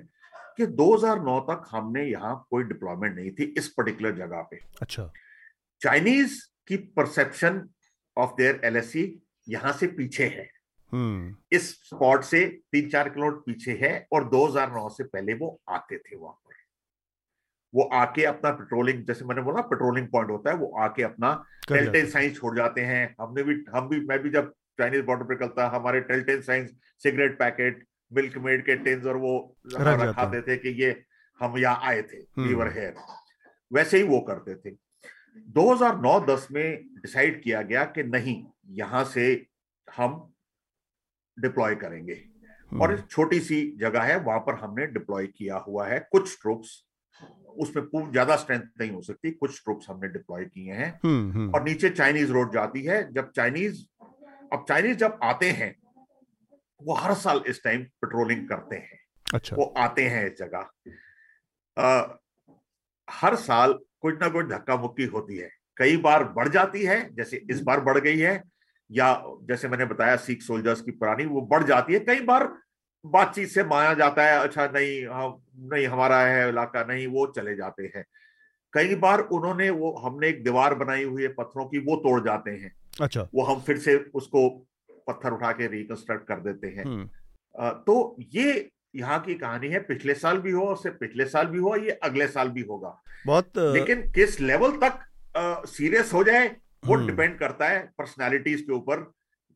कि 2009 तक हमने यहाँ कोई डिप्लॉयमेंट नहीं थी इस पर्टिकुलर जगह पे। अच्छा। चाइनीज़ की परसेप्शन ऑफ़ देयर एलएससी यहाँ से पीछे है। हम्म। इस स्पॉट से तीन चार किलोमीटर पीछे है और 2009 से पहले वो आते थे वहाँ पर। वो आके अपना पेट्रोलिंग जैसे मैंने बोला पेट्रोलिंग पॉइंट होता है वो आके अपना टेल्टेन साइंस छोड़ जाते हैं। हमने भी हम भी मैं भी जब चाइनीज़ बॉर्डर पे निकलता हमारे telltale signs cigarette packet Milkmaid के टेन्स और वो खाते थे कि ये हम यहाँ आए थे लीवर हम्म। हेयर वैसे ही वो करते थे। 2009-10 में डिसाइड किया गया कि नहीं यहाँ से हम डिप्लॉय करेंगे। और हम्म। छोटी सी जगह है वहाँ पर हमने डिप्लॉय किया हुआ है। कुछ ट्रुप्स उसमें ज़्यादा स्ट्रेंथ नहीं हो सकती कुछ ट्रुप्स हमने डिप्लॉय किए हैं। हम्म, हम्म। और नीचे चाइनीज़ रोड जाती है। जब चाइनीज़ अब चाइनीज़ जब आते हैं वो हर साल इस टाइम पेट्रोलिंग करते हैं। अच्छा। वो आते हैं इस जगह। हर साल कुछ ना कुछ धक्का मुक्की होती है। कई बार बढ़ जाती है जैसे इस हम्म। बार बढ़ गई है या जैसे मैंने बताया सिख सोल्जर्स की पुरानी वो बढ़ जाती है। कई बार बातचीत से माना जाता है अच्छा नहीं हम नहीं हमारा है इलाका नहीं वो चले जाते हैं। कई बार उन्होंने वो हमने एक दीवार बनाई हुई है पत्थरों की वो तोड़ जाते हैं। अच्छा। वो हम फिर से उसको पत्थर उठा के रिकंस्ट्रक्ट कर देते हैं। हम्म। तो ये यहाँ की कहानी है पिछले साल भी हो और पिछले साल भी हो ये अगले साल भी होगा। बहुत लेकिन किस लेवल तक सीरियस हो जाए वो डिपेंड हम्म। करता है पर्सनालिटीज के ऊपर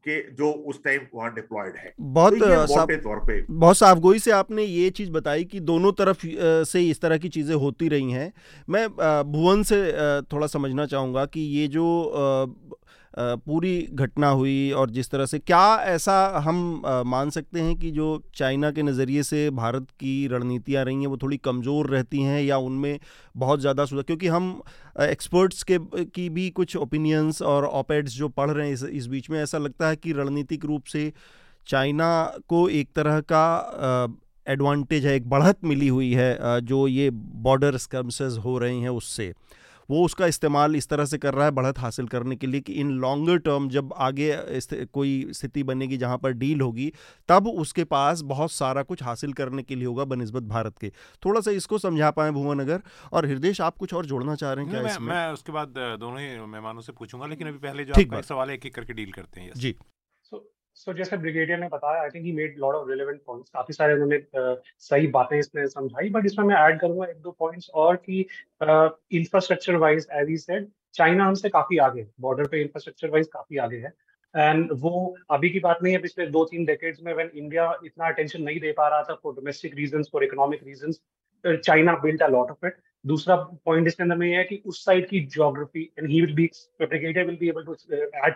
के जो उस टाइम वहाँ डिप्लॉयड है। बहुत तो साफ़ तौर पे। बहुत साफगोई से आपने ये चीज़ बताई कि दोनों तरफ़ से इस तरह की चीज़ें होती रही हैं। मैं भुवन से थोड़ा समझना चाहूँगा कि ये जो पूरी घटना हुई और जिस तरह से क्या ऐसा हम मान सकते हैं कि जो चाइना के नज़रिए से भारत की रणनीतियाँ रही हैं वो थोड़ी कमज़ोर रहती हैं या उनमें बहुत ज़्यादा सुधार क्योंकि हम एक्सपर्ट्स के की भी कुछ ओपिनियंस और ऑपेड्स जो पढ़ रहे हैं इस, इस बीच में ऐसा लगता है कि रणनीतिक रूप से चाइना को एक तरह का एडवांटेज है एक बढ़त मिली हुई है जो ये बॉर्डर स्कम्सेस हो रहे हैं उससे। वो उसका इस्तेमाल इस तरह से कर रहा है बढ़त हासिल करने के लिए कि इन लॉन्गर टर्म जब आगे कोई स्थिति बनेगी जहाँ पर डील होगी तब उसके पास बहुत सारा कुछ हासिल करने के लिए होगा बनस्बत भारत के। थोड़ा सा इसको समझा पाए भुवन अगर। और हृदय आप कुछ और जोड़ना चाह रहे हैं क्या मैं, इसमें? मैं उसके बाद दोनों ही मेहमानों से पूछूँगा लेकिन अभी पहले जो आपका सवाल है एक एक करके डील करते हैं जी। सो जैसे ब्रिगेडियर ने बताया I think he made lot of relevant points काफ़ी सारे उन्होंने सही बातें इसमें समझाई बट इसमें मैं ऐड करूँगा एक दो पॉइंट्स और कि infrastructure wise as he said China हमसे काफ़ी आगे बॉर्डर पे इंफ्रास्ट्रक्चर वाइज काफ़ी आगे है। एंड वो अभी की बात नहीं है, पिछले दो तीन डेकेड्स में व्हेन इंडिया इतना अटेंशन नहीं दे पा रहा था for domestic reason for economic reason China built a lot of it दूसरा पॉइंट इसके अंदर में ये है कि उस साइड की geography and he will be will be able to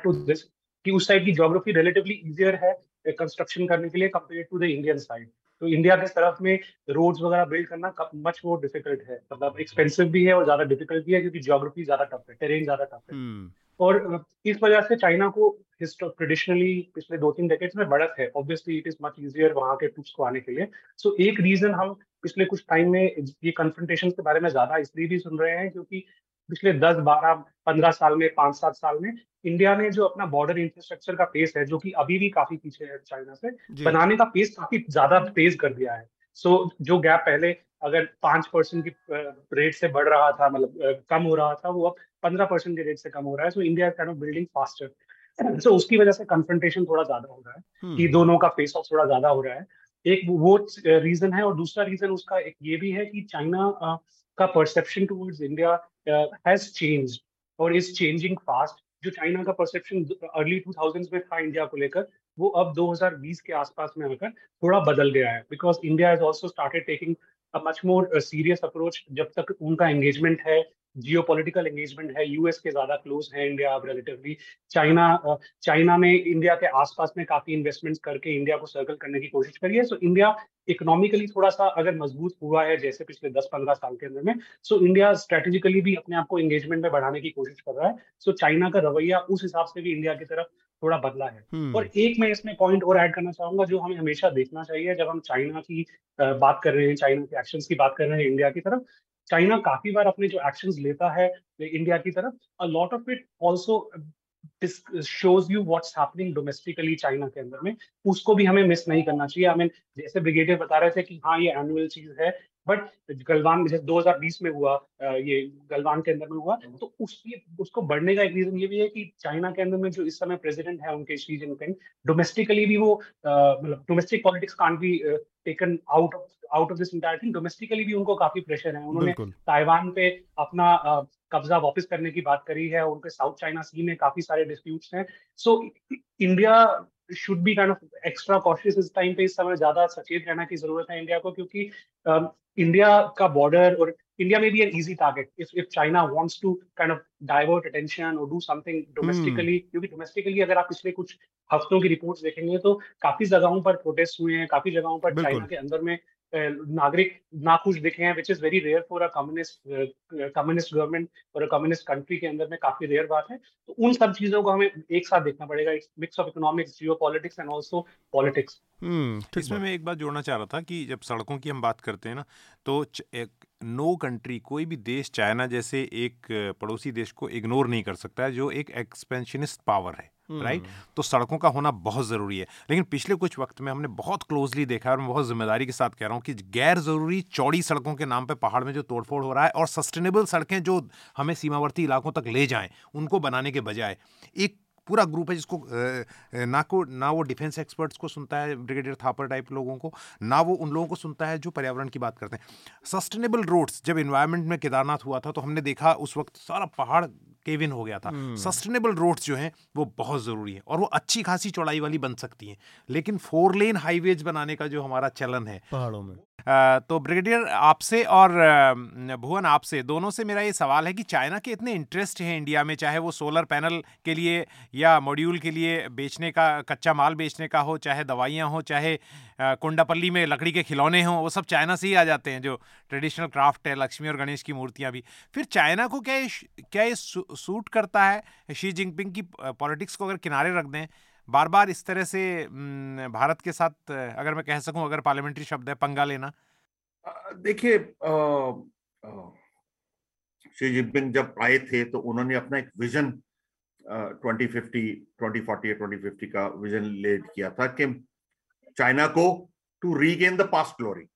to this कि उस साइड की जोग्राफी रिलेटिवली इजियर है कंस्ट्रक्शन करने के लिए compare to the Indian side तो इंडिया के तरफ़ में रोड्स वगैरह बिल्ड करना मच मोर डिफ़िकल्ट है. मतलब एक्सपेंसिव भी है और ज़्यादा डिफ़िकल्ट भी है क्योंकि ज्योग्राफी ज़्यादा टफ है टेरेन ज़्यादा टफ है. और इस वजह से चाइना को ट्रेडिशनली पिछले दो तीन डेकेट्स में बढ़त है. Obviously it is much easier वहाँ के ट्रूप्स को आने के लिए. सो so, एक रीजन हम पिछले कुछ टाइम में ये कन्फ्रंटेशन के बारे में ज़्यादा इसलिए भी सुन रहे हैं क्योंकि पिछले दस बारह पंद्रह साल में पाँच सात साल में इंडिया ने जो अपना बॉर्डर इंफ्रास्ट्रक्चर का पेस है जो कि अभी भी काफ़ी पीछे है चाइना से बनाने का पेस काफ़ी ज़्यादा तेज कर दिया है। सो so, जो गैप पहले अगर पाँच परसेंट की रेट से बढ़ रहा था मतलब कम हो रहा था वो अब पंद्रह परसेंट के रेट से कम हो रहा है। So India kind of building faster so उसकी वजह से कन्फ्रंटेशन थोड़ा ज़्यादा हो रहा है hmm. कि दोनों का फेस ऑफ़ थोड़ा ज़्यादा हो रहा है। एक वो रीजन है और दूसरा रीजन उसका एक ये भी है कि चाइना का perception towards India has change और इज़ चेंजिंग फास्ट जो चाइना का परसेप्शन अर्ली टू थाउज़ेंड में था इंडिया को लेकर, वो अब 2020 के आसपास में आकर थोड़ा बदल गया है। Because India has also started taking much more serious approach जब तक उनका एंगेजमेंट है जियो पोलिटिकल एंगेजमेंट है यूएस के ज़्यादा क्लोज है इंडिया अब रिलेटिवली चाइना चाइना ने इंडिया के आसपास में काफ़ी इन्वेस्टमेंट्स करके इंडिया को सर्कल करने की कोशिश करी है। सो इंडिया इकोनॉमिकली थोड़ा सा अगर मज़बूत हुआ है जैसे पिछले 10-15 साल के अंदर में सो इंडिया स्ट्रेटेजिकली भी अपने आप को एंगेजमेंट में बढ़ाने की कोशिश कर रहा है। सो चाइना का रवैया उस हिसाब से भी इंडिया की तरफ़ थोड़ा बदला है। हम्म। और एक मैं इसमें पॉइंट और ऐड करना चाहूँगा जो हमें हमेशा देखना चाहिए जब हम चाइना की बात कर रहे हैं चाइना के एक्शन की बात कर रहे हैं इंडिया की तरफ़ चाइना काफ़ी बार अपने जो एक्शंस लेता है इंडिया की तरफ़ a lot of it also shows you what's happening domestically China के अंदर में। उसको भी हमें मिस नहीं करना चाहिए। आई मीन जैसे ब्रिगेडियर बता रहे थे कि हाँ ये एनुअल चीज़ है बट गलवान जैसे 2020 में हुआ ये गलवान के अंदर में हुआ तो उसकी उसको बढ़ने का एक रीजन ये भी है कि चाइना के अंदर में जो इस समय प्रेसिडेंट है उनके शी जिनपिंग डोमेस्टिकली भी वो मतलब domestic politics can be taken out of out of this entire thing domestically भी उनको काफ़ी प्रेशर है। उन्होंने ताइवान पे अपना कब्जा वापस करने की बात करी है। उनके साउथ चाइना सी में काफ़ी सारे डिस्प्यूट्स हैं। So India should be kind of extra cautious इस टाइम पे इस समय ज़्यादा सचेत रहना की ज़रूरत है इंडिया को क्योंकि इंडिया का बॉर्डर और इंडिया में भी an easy target if if China wants to kind of divert attention और डू समथिंग डोमेस्टिकली क्योंकि डोमेस्टिकली अगर आप पिछले कुछ हफ्तों की रिपोर्ट्स देखेंगे तो काफ़ी जगहों पर प्रोटेस्ट हुए हैं काफ़ी जगहों पर चाइना के अंदर में नागरिक नाखुश दिखे हैं which is very rare for a communist communist government और अ कम्युनिस्ट कंट्री के अंदर में काफ़ी रेयर बात है। तो उन सब चीज़ों को हमें एक साथ देखना पड़ेगा। Mix of economics geopolitics and also politics इसमें मैं एक बात जोड़ना चाह रहा था कि जब सड़कों की हम बात करते हैं ना तो एक नो कंट्री कोई भी देश चाइना जैसे एक पड़ोसी देश को इग्नोर नहीं कर सकता है जो एक एक्सपेंशनिस्ट पावर है राइट हम्म। तो सड़कों का होना बहुत ज़रूरी है लेकिन पिछले कुछ वक्त में हमने बहुत क्लोजली देखा और मैं बहुत ज़िम्मेदारी के साथ कह रहा हूँ कि गैर ज़रूरी चौड़ी सड़कों के नाम पे पहाड़ में जो तोड़फोड़ हो रहा है और सस्टेनेबल सड़कें जो हमें सीमावर्ती इलाकों तक ले जाएँ उनको बनाने के बजाय एक पूरा ग्रुप है जिसको ना को ना वो डिफेंस एक्सपर्ट्स को सुनता है ब्रिगेडियर थापर टाइप लोगों को ना वो उन लोगों को सुनता है जो पर्यावरण की बात करते हैं। सस्टेनेबल रोड्स जब इन्वायरमेंट में केदारनाथ हुआ था तो हमने देखा उस वक्त सारा पहाड़ केविन हो गया था। सस्टेनेबल हम्म। रोड्स जो हैं वो बहुत ज़रूरी है और वो अच्छी खासी चौड़ाई वाली बन सकती हैं। लेकिन फोर लेन हाईवेज बनाने का जो हमारा चलन है पहाड़ों में। तो ब्रिगेडियर आपसे और भुवन आपसे, दोनों से मेरा ये सवाल है कि चाइना के इतने इंटरेस्ट हैं इंडिया में, चाहे वो सोलर पैनल के लिए या मॉड्यूल के लिए बेचने का, कच्चा माल बेचने का हो, चाहे दवाइयाँ हो, चाहे कुंडापल्ली में लकड़ी के खिलौने हों, वो सब चाइना से ही आ जाते हैं, जो ट्रेडिशनल क्राफ्ट है, लक्ष्मी और गणेश की मूर्तियाँ भी। फिर चाइना को क्या ये क्या ये सूट करता है? शी जिनपिंग की पॉलिटिक्स को अगर किनारे रख दें बार बार इस तरह से भारत के साथ, अगर मैं कह सकूँ, अगर पार्लियामेंट्री शब्द है, पंगा लेना। देखिए शी जिनपिंग जब आए थे तो उन्होंने अपना एक vision twenty fifty, twenty forty twenty fifty का विजन लेड किया था कि चाइना को to regain the past glory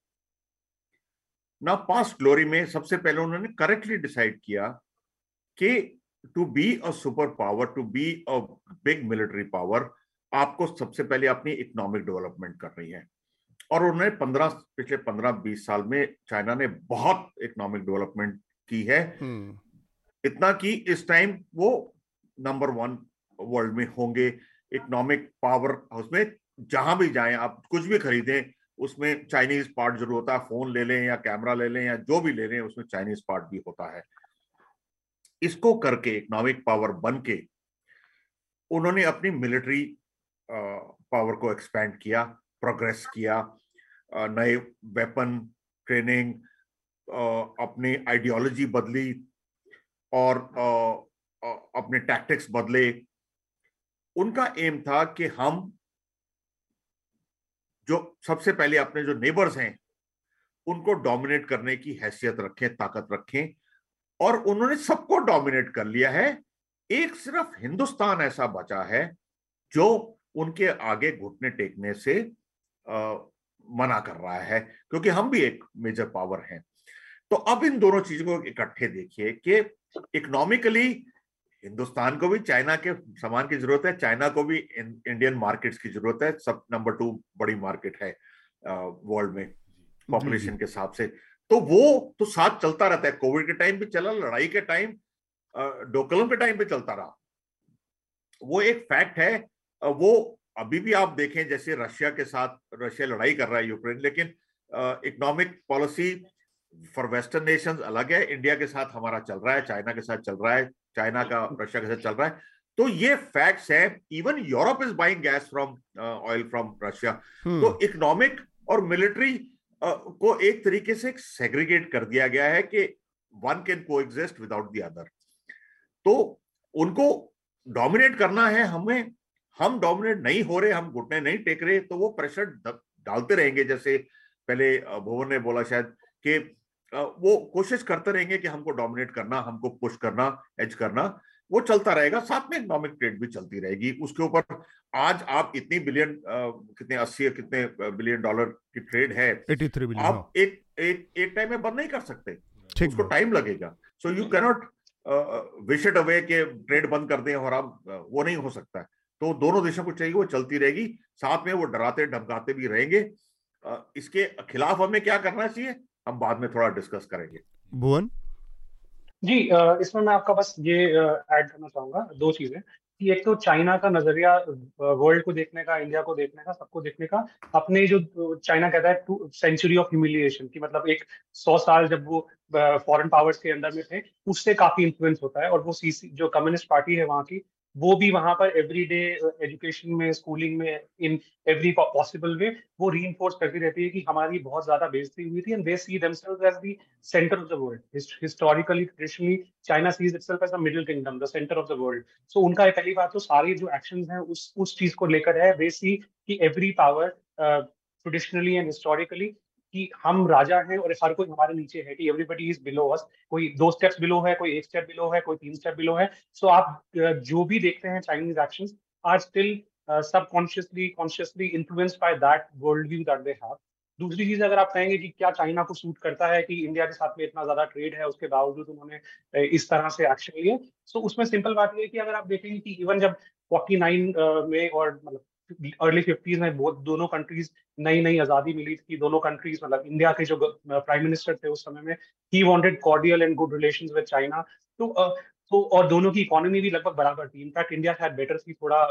ना पास्ट ग्लोरी में सबसे पहले उन्होंने करेक्टली डिसाइड किया कि to be a super power to be a big military power आपको सबसे पहले अपनी इकोनॉमिक डेवलपमेंट करनी है। और उन्होंने पंद्रह पिछले पंद्रह बीस साल में चाइना ने बहुत इकोनॉमिक डेवलपमेंट की है। हम्म। इतना कि इस टाइम वो नंबर वन वर्ल्ड में होंगे। इकोनॉमिक पावर हाउस में जहाँ भी जाएँ आप कुछ भी खरीदें उसमें चाइनीज़ पार्ट ज़रूर होता है। फ़ोन ले लें या कैमरा ले लें या जो भी ले लें उसमें चाइनीज़ पार्ट भी होता है। इसको करके इकोनॉमिक पावर बन के उन्होंने अपनी मिलिट्री पावर को एक्सपेंड किया प्रोग्रेस किया नए वेपन ट्रेनिंग अपनी आइडियोलॉजी बदली और अपने टैक्टिक्स बदले। उनका एम था कि हम जो सबसे पहले अपने जो नेबर्स हैं, उनको डोमिनेट करने की हैसियत रखें, ताकत रखें और उन्होंने सबको डोमिनेट कर लिया है। एक सिर्फ़ हिंदुस्तान ऐसा बचा है जो उनके आगे घुटने टेकने से आ, मना कर रहा है क्योंकि हम भी एक मेजर पावर हैं। तो अब इन दोनों चीज़ों को इकट्ठे देखिए कि इकोनॉमिकली हिंदुस्तान को भी चाइना के सामान की ज़रूरत है चाइना को भी इंडियन मार्केट्स की ज़रूरत है सब नंबर टू बड़ी मार्केट है वर्ल्ड में पॉपुलेशन के हिसाब से। तो वो तो साथ चलता रहता है कोविड के टाइम भी चला लड़ाई के टाइम डोकलम के टाइम पे चलता रहा। वो एक फैक्ट है वो अभी भी आप देखें जैसे रशिया के साथ रशिया लड़ाई कर रहा है यूक्रेन लेकिन economic policy for western nations अलग है। इंडिया के साथ हमारा चल रहा है चाइना के साथ चल रहा है चाइना का रशिया के साथ चल रहा है। तो ये फैक्ट्स है even Europe is buying gas from oil from Russia तो इकोनॉमिक और मिलिट्री uh, को एक तरीके से सेग्रीगेट कर दिया गया है कि one can coexist without the other तो उनको डोमिनेट करना है हमें हम डोमिनेट नहीं हो रहे हम घुटने नहीं टेक रहे तो वो प्रेशर डालते रहेंगे जैसे पहले भुवन ने बोला शायद कि वो कोशिश करते रहेंगे कि हमको डोमिनेट करना हमको पुश करना एज करना वो चलता रहेगा। साथ में इकोनॉमिक ट्रेड भी चलती रहेगी। उसके ऊपर आज आप इतनी बिलियन कितने अस्सी कितने बिलियन डॉलर की ट्रेड है 83 बिलियन आप हाँ। एक एक एक टाइम में बंद नहीं कर सकते। उसको टाइम लगेगा। So you cannot wish it away के ट्रेड बंद कर दें और आप वो नहीं हो सकता। है तो दोनों देशों को चाहिए वो चलती रहेगी। साथ में वो डराते धमकाते भी रहेंगे। इसके खिलाफ हमें क्या करना चाहिए? हम बाद में थोड़ा डिस्कस करेंगे। भुवन? जी इसमें मैं आपका बस ये ऐड करना चाहूँगा दो चीज़ें। कि एक तो चाइना का नज़रिया वर्ल्ड को देखने का इंडिया को देखने का सबको देखने का अपने जो चाइना कहता है टू सेंचुरी ऑफ़ ह्यूमिलिएशन की मतलब एक सौ साल जब वो फॉरेन पावर्स के अंदर में थे उससे काफ़ी इन्फ्लुएंस होता है और वो सीसी जो कम्युनिस्ट पार्टी है वहाँ की वो भी वहाँ पर एवरी डे एजुकेशन में स्कूलिंग में इन एवरी पॉसिबल वे वो री करती रहती है कि हमारी बहुत ज़्यादा बेजती हुई थी and they see centre of the world historically traditionally China sees itself as middle kingdom the centre of the world so उनका पहली बात तो सारी जो एक्शंस हैं उस उस चीज़ को लेकर है दे सी कि every power traditionally and historically कि हम राजा हैं और हर कोई हमारे नीचे है कि एवरीबडी इज़ बिलो अस कोई दो स्टेप्स बिलो है, कोई एक स्टेप बिलो है, कोई तीन स्टेप बिलो है। सो so आप जो भी देखते हैं Chinese actions are still subconsciously consciously influenced by that world view that they have दूसरी चीज़ अगर आप कहेंगे कि क्या चाइना को सूट करता है कि इंडिया के साथ में इतना ज़्यादा ट्रेड है, उसके बावजूद उन्होंने इस तरह से एक्शन लिए। सो उसमें सिंपल बात यह है कि अगर आप देखेंगे कि इवन जब 49 में और मतलब अर्ली फिफ्टीज में बहुत दोनों कंट्रीज़ नई नई आज़ादी मिली थी। दोनों कंट्रीज़ मतलब इंडिया के जो प्राइम मिनिस्टर थे उस समय में he wanted cordial and good relations with China तो तो और दोनों की इकोनॉमी भी लगभग बराबर थी। इनफैक्ट इंडिया हैड बेटर थी थोड़ा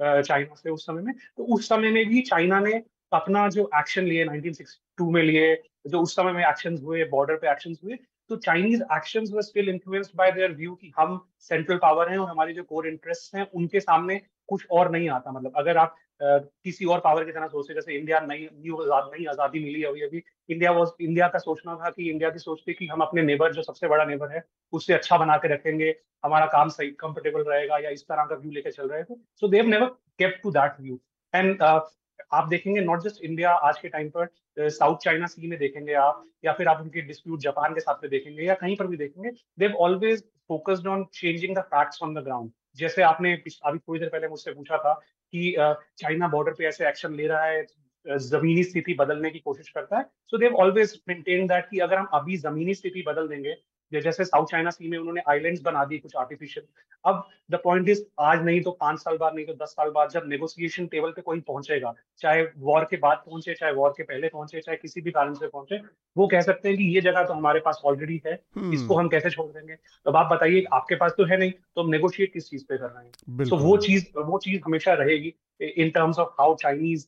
चाइना से उस समय में। तो उस समय में भी चाइना ने अपना जो एक्शन लिए 1962 में लिए, जो उस समय में एक्शन हुए बॉर्डर पे एक्शन हुए तो Chinese action still influenced by their view कि हम सेंट्रल पावर हैं और हमारे जो कोर इंटरेस्ट हैं, उनके सामने कुछ और नहीं आता। मतलब अगर आप किसी और पावर की तरह सोचते, जैसे इंडिया नई न्यू आज़ाद, नई आज़ादी मिली अभी अभी इंडिया वो इंडिया का सोचना था कि इंडिया की सोचते कि हम अपने नेबर जो सबसे बड़ा नेबर है, उससे अच्छा बना के रखेंगे, हमारा काम सही कंफर्टेबल रहेगा या इस तरह का व्यू लेके चल रहे थे so they never kept to that view and आप देखेंगे नॉट जस्ट इंडिया आज के टाइम पर साउथ चाइना सी में देखेंगे आप, या फिर आप उनके डिस्प्यूट जापान के साथ में देखेंगे, या कहीं पर भी देखेंगे they always focused on changing the facts on the ground जैसे आपने अभी थोड़ी देर पहले मुझसे पूछा था कि चाइना बॉर्डर पे ऐसे एक्शन ले रहा है जमीनी स्थिति बदलने की कोशिश करता है। So they always maintain that कि अगर हम अभी जमीनी स्थिति बदल देंगे जैसे साउथ चाइना सी में उन्होंने आइलैंड्स बना दिए कुछ आर्टिफिशियल अब द पॉइंट इज़ आज नहीं तो पाँच साल बाद नहीं तो दस साल बाद जब नेगोशिएशन टेबल पे कोई पहुंचेगा चाहे वॉर के बाद पहुँचे चाहे वॉर के पहले पहुँचे चाहे किसी भी कारण से पहुँचे वो कह सकते हैं कि ये जगह तो हमारे पास ऑलरेडी है hmm. इसको हम कैसे छोड़ देंगे? तो आप बताइए आपके पास तो है नहीं तो हम नेगोशिएट किस चीज़ पे कर रहे हैं? तो वो चीज़ वो चीज़ हमेशा रहेगी in terms of how Chinese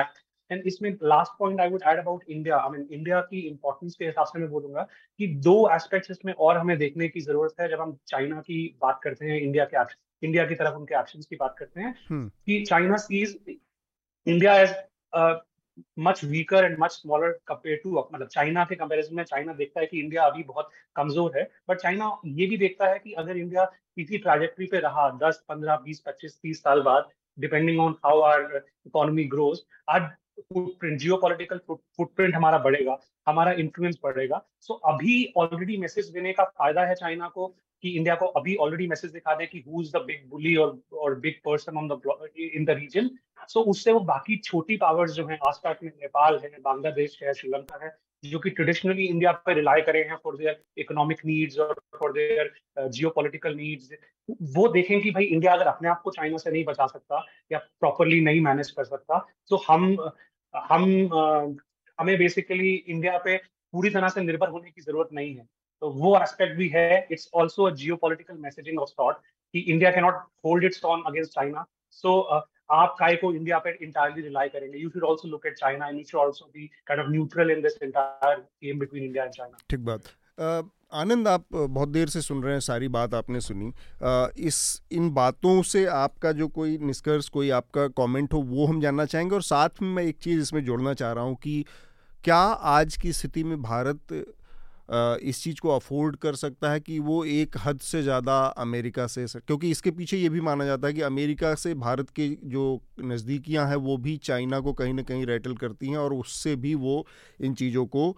act and इसमें last point I would add about India I mean India की इंपॉर्टेंस के हिसाब से मैं बोलूँगा कि दो एस्पेक्ट्स इसमें और हमें देखने की ज़रूरत है जब हम चाइना की बात करते हैं इंडिया के इंडिया की तरफ़ उनके एक्शन की बात करते हैं हम्म। कि China sees India as much weaker and much smaller compare to मतलब चाइना के कंपैरिजन में चाइना देखता है कि इंडिया अभी बहुत कमज़ोर है बट चाइना ये भी देखता है कि अगर इंडिया इसी ट्रैजेक्टरी पे रहा 10, 15, 20, 25, 30 साल बाद depending on how our economy grows आज जियो पोलिटिकल फुटप्रिंट हमारा बढ़ेगा हमारा इन्फ्लुएंस बढ़ेगा। सो so, अभी ऑलरेडी मैसेज देने का फ़ायदा है चाइना को कि इंडिया को अभी ऑलरेडी मैसेज दिखा दे कि who is the big bully और और big person on the in the region so उससे वो बाकी छोटी पावर्स जो है आसपास में नेपाल है बांग्लादेश है श्रीलंका है जो कि ट्रेडिशनली इंडिया पर रिलाई करे हैं फॉर देयर इकोनॉमिक नीड्स और फॉर देयर जियो नीड्स वो देखें कि भाई इंडिया अगर अपने आप को चाइना से नहीं बचा सकता या प्रॉपरली नहीं मैनेज कर सकता तो हम हम हमें बेसिकली इंडिया पे पूरी तरह से निर्भर होने की ज़रूरत नहीं है। तो वो एस्पेक्ट भी है it's also geopolitical messaging of thought कि India can not hold its own against China so आप काय को इंडिया पे इंटायरली रिलाई करेंगे? You should also look at China and you should also be kind of neutral in this entire game between India and China ठीक बात। आनंद, आप बहुत देर से सुन रहे हैं, सारी बात आपने सुनी। इस, इन बातों से आपका जो कोई निष्कर्ष, कोई आपका कमेंट हो, वो हम जानना चाहेंगे और साथ में मैं एक चीज़ इसमें जोड़ना चाह रहा हूँ कि क्या आज की स्थिति में भारत इस चीज़ को अफोर्ड कर सकता है कि वो एक हद से ज़्यादा अमेरिका से क्योंकि इसके पीछे ये भी माना जाता है कि अमेरिका से भारत के जो नज़दीकियाँ हैं, वो भी चाइना को कहीं ना कहीं रेटल करती हैं और उससे भी वो इन चीज़ों को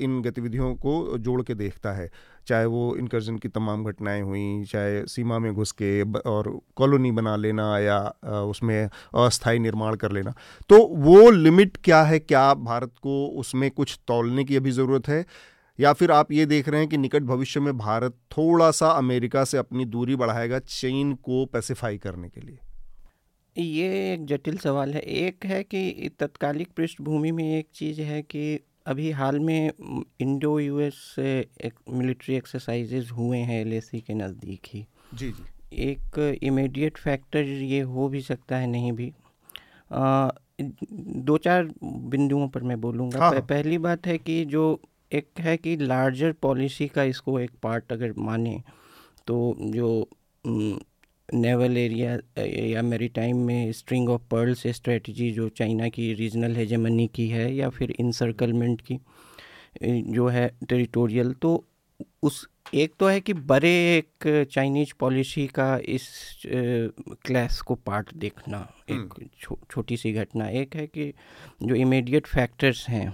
इन गतिविधियों को जोड़ के देखता है। चाहे वो इनकर्जन की तमाम घटनाएँ हुई, चाहे सीमा में घुस के और कॉलोनी बना लेना या उसमें अस्थायी निर्माण कर लेना। तो वो लिमिट क्या है, क्या भारत को उसमें कुछ तोलने की अभी ज़रूरत है? या फिर आप ये देख रहे हैं कि निकट भविष्य में भारत थोड़ा सा अमेरिका से अपनी दूरी बढ़ाएगा चीन को पैसिफाई करने के लिए? ये एक जटिल सवाल है। एक है कि तत्कालिक पृष्ठभूमि में एक चीज़ है कि अभी हाल में इंडो यूएस से एक मिलिट्री एक्सरसाइजेज हुए हैं एल के नज़दीक ही। जी जी। एक इमीडिएट फैक्टर ये हो भी सकता है नहीं भी। आ, दो चार बिंदुओं पर मैं बोलूँगा। हाँ, हाँ। पहली बात है कि जो एक है कि लार्जर पॉलिसी का इसको एक पार्ट अगर माने तो जो नेवल एरिया या मेरी टाइम में स्ट्रिंग ऑफ़ पर्ल्स स्ट्रेटजी जो चाइना की रीजनल हेजमनी की है या फिर इंसर्कलमेंट की जो है टेरिटोरियल तो उस एक तो है कि बड़े एक चाइनीज़ पॉलिसी का इस क्लास को पार्ट देखना एक छो, छोटी सी घटना। एक है कि जो इमीडिएट फैक्टर्स हैं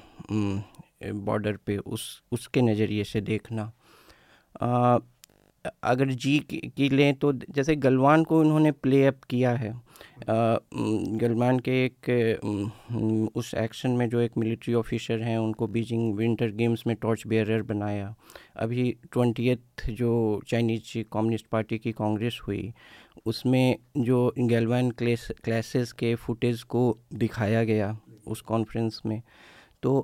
बॉर्डर पे उस उसके नज़रिए से देखना। आ, अगर जी की लें तो जैसे गलवान को उन्होंने प्ले अप किया है। गलवान के एक उस एक्शन में जो एक मिलिट्री ऑफिसर हैं उनको बीजिंग विंटर गेम्स में टॉर्च बेयरर बनाया। अभी ट्वेंटी जो चाइनीज़ कम्युनिस्ट पार्टी की कांग्रेस हुई उसमें जो गलवान क्लेस क्लासेस के फुटेज को दिखाया गया उस कॉन्फ्रेंस में। तो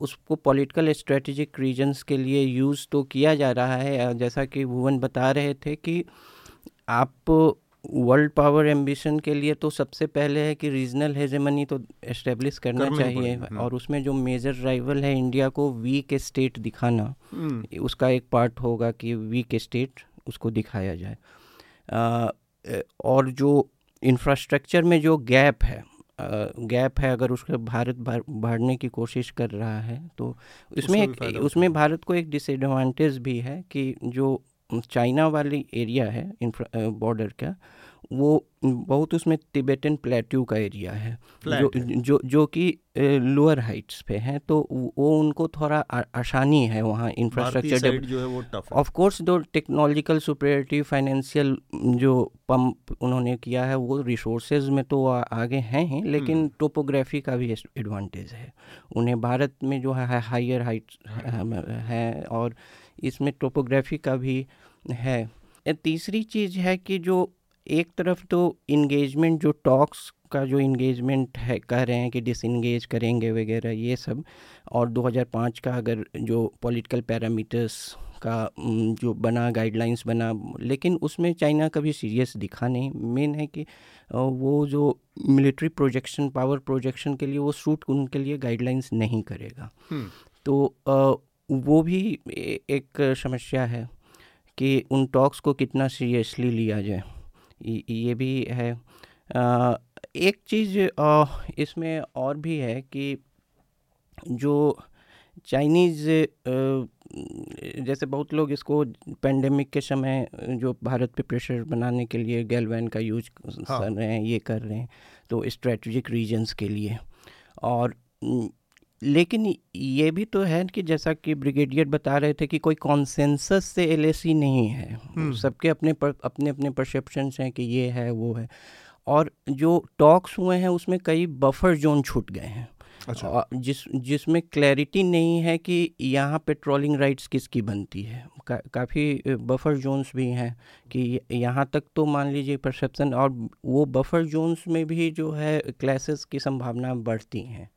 उसको पॉलिटिकल स्ट्रेटजिक रीजन्स के लिए यूज़ तो किया जा रहा है जैसा कि भुवन बता रहे थे कि आप वर्ल्ड पावर एम्बिशन के लिए तो सबसे पहले है कि रीजनल हेजेमनी तो एस्टेब्लिश करना चाहिए हम्म। और उसमें जो मेजर राइवल है इंडिया को वीक स्टेट दिखाना हम्म। उसका एक पार्ट होगा कि वीक स्टेट उसको दिखाया जाए आ, और जो इंफ्रास्ट्रक्चर में जो गैप है गैप है अगर उसके भारत बढ़ने की कोशिश कर रहा है तो उसमें एक उसमें भारत को एक डिसएडवांटेज भी है कि जो चाइना वाली एरिया है बॉर्डर का वो बहुत उसमें तिबेटन प्लेट्यू का एरिया है। जो जो जो कि लोअर हाइट्स पे है तो वो उनको थोड़ा आसानी है वहाँ इंफ्रास्ट्रक्चर जो है वो टफ ऑफ़ कोर्स जो टेक्नोलॉजिकल सुपरियरिटी फाइनेंशियल जो पंप उन्होंने किया है वो रिसोर्सेज में तो आ, आगे हैं ही लेकिन टोपोग्राफी हम्म। का भी एडवांटेज है। उन्हें भारत में जो है हाइयर हाइट है और इसमें टोपोग्राफी का भी है। तीसरी चीज़ है कि जो एक तरफ़ तो इंगेजमेंट जो टॉक्स का जो इंगेजमेंट है कह रहे हैं कि डिसंगेज करेंगे वगैरह ये सब और 2005 का अगर जो पॉलिटिकल पैरामीटर्स का जो बना गाइडलाइंस बना लेकिन उसमें चाइना कभी सीरियस दिखा नहीं। मेन है कि वो जो मिलिट्री प्रोजेक्शन पावर प्रोजेक्शन के लिए वो सूट उनके लिए गाइडलाइंस नहीं करेगा। हम्म। तो वो भी एक समस्या है कि उन टॉक्स को कितना सीरियसली लिया जाए। ये भी है एक चीज़ इसमें और भी है कि जो चाइनीज़ जैसे बहुत लोग इसको पेंडेमिक के समय जो भारत पे प्रेशर बनाने के लिए गैलवैन का यूज़ हाँ। कर रहे हैं ये कर रहे हैं तो स्ट्रेटजिक रीजन्स के लिए और लेकिन ये भी तो है कि जैसा कि ब्रिगेडियर बता रहे थे कि कोई कॉन्सेंसस से एलएसी नहीं है। हम्म। सबके अपने पर, अपने अपने परसेप्शंस हैं कि ये है वो है। और जो टॉक्स हुए हैं उसमें कई बफर जोन छूट गए हैं। अच्छा। जिस जिसमें क्लैरिटी नहीं है कि यहाँ पे ट्रोलिंग राइट्स किसकी बनती है। का, काफ़ी बफर जोन्स भी हैं कि यहाँ तक तो मान लीजिए परसेप्शन और वो बफर जोन्स में भी जो है क्लासेस की संभावना बढ़ती हैं।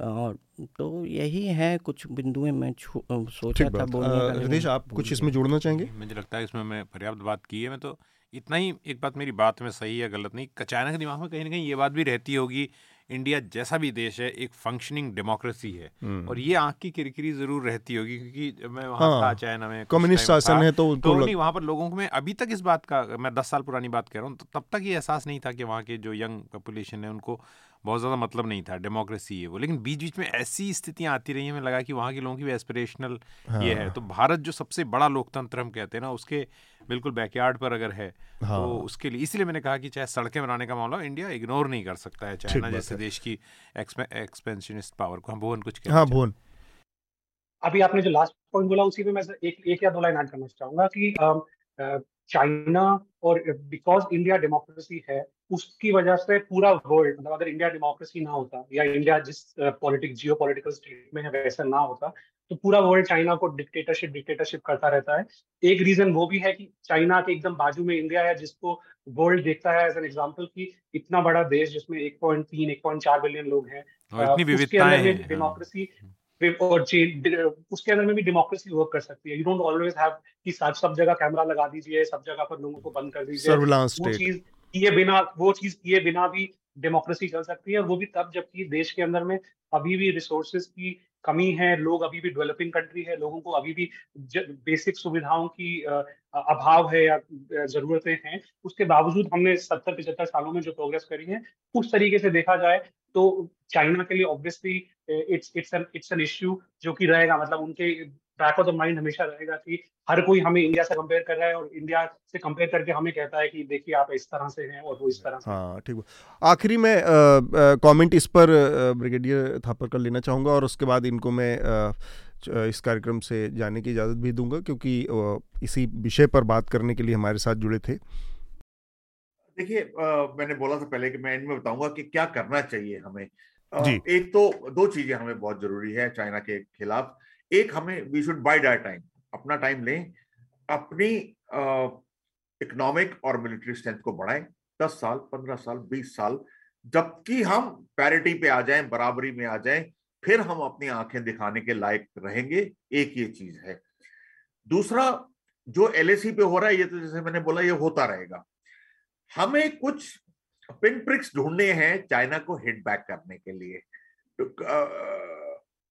और तो यही है कुछ बिंदुएँ मैं सोचा था बोलने का आप कुछ इसमें जोड़ना चाहेंगे? मुझे लगता है इसमें मैं पर्याप्त बात की है। मैं तो इतना ही एक बात मेरी बात में सही है गलत नहीं चाइना के दिमाग में कहीं ना कहीं ये बात भी रहती होगी इंडिया जैसा भी देश है एक फंक्शनिंग डेमोक्रेसी है। हम्म। और ये आँख की किरकिरी ज़रूर रहती होगी क्योंकि मैं वहाँ हाँ, था चाइना में कम्युनिस्ट शासन है तो तो नहीं वहाँ पर लोगों में अभी तक इस बात का मैं दस साल पुरानी बात कह रहा हूँ तो तब तक ये एहसास नहीं था कि वहाँ के जो यंग पॉपुलेशन है उनको बहुत ज़्यादा मतलब नहीं था डेमोक्रेसी है वो। लेकिन बीच बीच में ऐसी स्थितियाँ आती रही हैं हमें लगा कि वहाँ के लोगों की भी एस्पिरेशनल हाँ। ये है। तो भारत जो सबसे बड़ा लोकतंत्र हम कहते हैं ना उसके बिल्कुल बैकयार्ड पर अगर है तो हाँ। तो उसके लिए इसलिए मैंने कहा कि चाहे सड़कें बनाने का मामला इंडिया इग्नोर नहीं कर सकता है। चाइना जैसे देश की एक्सपेंशनिस्ट पावर को हम भुवन कुछ हाँ भुवन। अभी आपने जो लास्ट पॉइंट बोला उसी में मैं एक एक या दो लाइन ऐड करना चाहूँगा कि चाइना और बिकॉज़ इंडिया डेमोक्रेसी है उसकी वजह से पूरा वर्ल्ड मतलब अगर इंडिया डेमोक्रेसी ना होता या इंडिया जिस पॉलिटिक्स जियो पॉलिटिकल स्टेट में है वैसा ना होता तो पूरा वर्ल्ड चाइना को डिक्टेटरशिप डिक्टेटरशिप करता रहता है। एक रीजन वो भी है कि चाइना के एकदम बाजू में इंडिया है जिसको वर्ल्ड देखता है एज एन एग्ज़ाम्पल की इतना बड़ा देश जिसमें एक पॉइंट तीन एक पॉइंट चार बिलियन लोग हैं डेमोक्रेसी और जेल उसके अंदर में भी डेमोक्रेसी वर्क कर सकती है। यू डोंट ऑलवेज हैव कि सब सब जगह कैमरा लगा दीजिए सब जगह पर लोगों को बंद कर दीजिए। वो चीज़ किए बिना वो चीज़ किए बिना भी डेमोक्रेसी चल सकती है। वो भी तब जबकि देश के अंदर में अभी भी रिसोर्सेज की कमी है लोग अभी भी डेवलपिंग कंट्री है लोगों को अभी भी बेसिक सुविधाओं की अभाव है या जरूरतें हैं। उसके बावजूद हमने सत्तर पिछहत्तर सालों में जो प्रोग्रेस करी है उस तरीके से देखा जाए तो चाइना के लिए obviously it's it's an it's an issue जो कि रहेगा। मतलब उनके बैक ऑफ़ द माइंड हमेशा रहेगा कि हर कोई हमें इंडिया से कंपेयर कर रहा है और इंडिया से कंपेयर करके हमें कहता है कि देखिए आप इस तरह से हैं और वो इस तरह से हाँ। ठीक आखिरी में कमेंट इस पर ब्रिगेडियर थापर कर लेना चाहूँगा और उसके बाद इनको मैं आ, इस कार्यक्रम से जाने की इजाज़त भी दूँगा क्योंकि इसी विषय पर बात करने के लिए हमारे साथ जुड़े थे। देखिए मैंने बोला था पहले कि मैं इनमें बताऊँगा कि क्या करना चाहिए हमें। जी. एक तो दो चीज़ें हमें बहुत ज़रूरी है चाइना के खिलाफ। एक हमें we should bide our time अपना टाइम लें अपनी इकोनॉमिक और मिलिट्री स्ट्रेंथ को बढ़ाएँ। दस साल पंद्रह साल बीस साल जबकि हम पैरिटी पे आ जाएँ बराबरी में आ जाएँ फिर हम अपनी आँखें दिखाने के लायक रहेंगे। एक ये चीज़ है। दूसरा जो एलएसी पे हो रहा है ये तो जैसे मैंने बोला ये होता रहेगा। हमें कुछ पिन प्रिक्स ढूँढने हैं चाइना को हिट बैक करने के लिए। तो,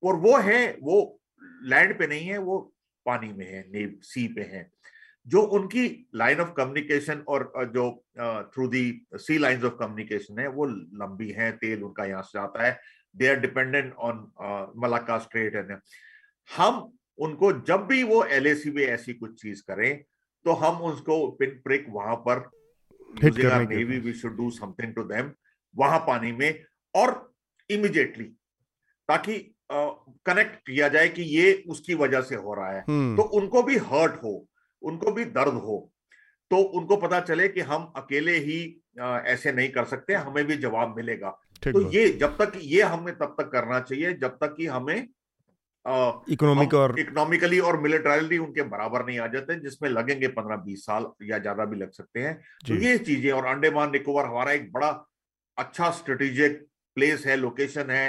और वो है वो लैंड पे नहीं है वो पानी में है नेव सी पे है। जो उनकी लाइन ऑफ़ कम्युनिकेशन और जो through the sea line of communication है वो लंबी है तेल उनका यहाँ से आता है। They are dependent on Malacca strait and हम उनको जब भी वो एल ए में ऐसी कुछ चीज़ करें तो हम उसको पिन प्रिक वहाँ पर navy we should do something to them वहाँ पानी में और इमिजिएटली ताकि कनेक्ट किया जाए कि ये उसकी वजह से हो रहा है। हम्म। तो उनको भी हर्ट हो उनको भी दर्द हो तो उनको पता चले कि हम अकेले ही ऐसे नहीं कर सकते हमें भी जवाब मिलेगा। तो ये जब तक ये हमें तब तक करना चाहिए जब तक कि हमें इकोनॉमिक और इकोनॉमिकली और मिलिटरली उनके बराबर नहीं आ जाते जिसमें लगेंगे पंद्रह बीस साल या ज़्यादा भी लग सकते हैं। तो ये चीज़ें और अंडेमान निकोबार हमारा एक बड़ा अच्छा स्ट्रेटेजिक प्लेस है लोकेशन है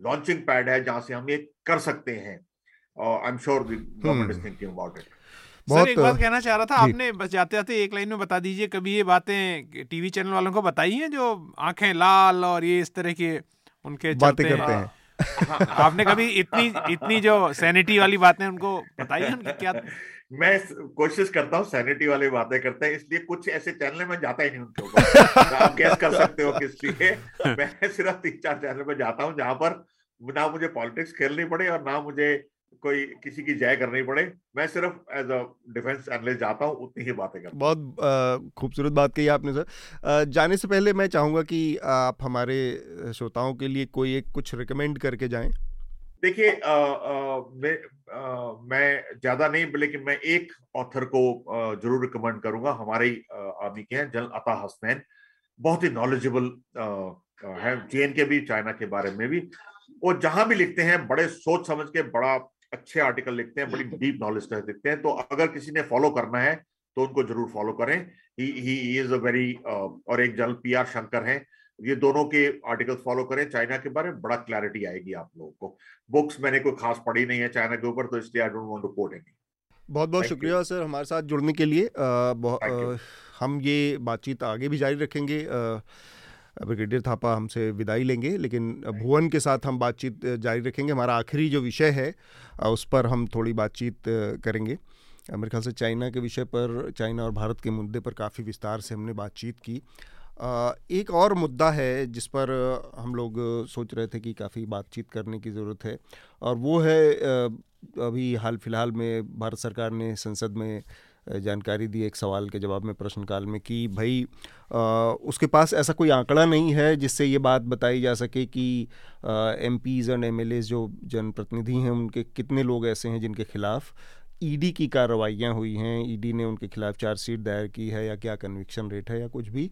लॉन्चिंग पैड है जहाँ से हम ये कर सकते हैं। I am sure government is thinking about it sir एक बात कहना चाह रहा था आपने बस जाते जाते एक लाइन में बता दीजिए कभी ये बातें टीवी चैनल वालों को बताई हैं जो आँखें लाल और ये इस तरह के उनके बातें करते हैं। आपने कभी इतनी इतनी जो सैनिटी वाली बातें उनको बताई हैं उनकी? क्या मैं कोशिश करता हूँ सैनिटी वाली बातें करते हैं इसलिए कुछ ऐसे चैनल में जाता ही नहीं उनके ऊपर आप गैस कर सकते हो किस लिए मैं सिर्फ़ तीन चार चैनल में जाता हूँ जहाँ पर ना मुझे पॉलिटिक्स खेलनी पड़े और ना मुझे कोई किसी की जय करनी पड़े। मैं सिर्फ़ एज अ डिफेंस एनालिस्ट जाता हूँ उतनी ही बातें करता बहुत खूबसूरत बात कही आपने सर। जाने से पहले मैं चाहूँगा कि आप हमारे श्रोताओं के लिए कोई एक कुछ रिकमेंड करके जाएँ। देखिए मैं मैं ज़्यादा नहीं लेकिन मैं एक ऑथर को ज़रूर रिकमेंड करूँगा। हमारे आदमी के हैं जनरल अता हसनैन। बहुत ही नॉलेजेबल है। जे के भी चाइना के बारे में भी। वो जहाँ भी लिखते हैं बड़े सोच समझ के बड़ा अच्छे आर्टिकल लिखते हैं बड़ी डीप नॉलेज का लिखते हैं। तो अगर किसी ने फॉलो करना है तो उनको ज़रूर फॉलो करें। ही ही इज़ अ वेरी और एक जनरल पी आर शंकर हैं। ये दोनों के आर्टिकल्स फॉलो करें। चाइना के बारे में बड़ा क्लैरिटी आएगी आप लोगों को। बुक्स मैंने कोई खास पढ़ी नहीं है चाइना के ऊपर तो इसलिए I don't want to quote any बहुत बहुत शुक्रिया सर हमारे साथ जुड़ने के लिए। आ, आ, हम ये बातचीत आगे भी जारी रखेंगे। ब्रिगेडियर थापा हमसे विदाई लेंगे लेकिन भुवन के साथ हम बातचीत जारी रखेंगे। हमारा आखिरी जो विषय है उस पर हम थोड़ी बातचीत करेंगे। मेरे ख्याल से चाइना के विषय पर चाइना और भारत के मुद्दे पर काफ़ी विस्तार से हमने बातचीत की। एक और मुद्दा है जिस पर हम लोग सोच रहे थे कि काफ़ी बातचीत करने की ज़रूरत है और वो है अभी हाल फ़िलहाल में भारत सरकार ने संसद में जानकारी दी एक सवाल के जवाब में प्रश्नकाल में कि भाई आ, उसके पास ऐसा कोई आंकड़ा नहीं है जिससे ये बात बताई जा सके कि एम पीज़ एंड एम जो जनप्रतिनिधि हैं उनके कितने लोग ऐसे हैं जिनके खिलाफ ईडी की कार्रवाइयाँ हुई हैं? ईडी ने उनके खिलाफ चार्जशीट दायर की है या क्या कन्विक्शन रेट है या कुछ भी?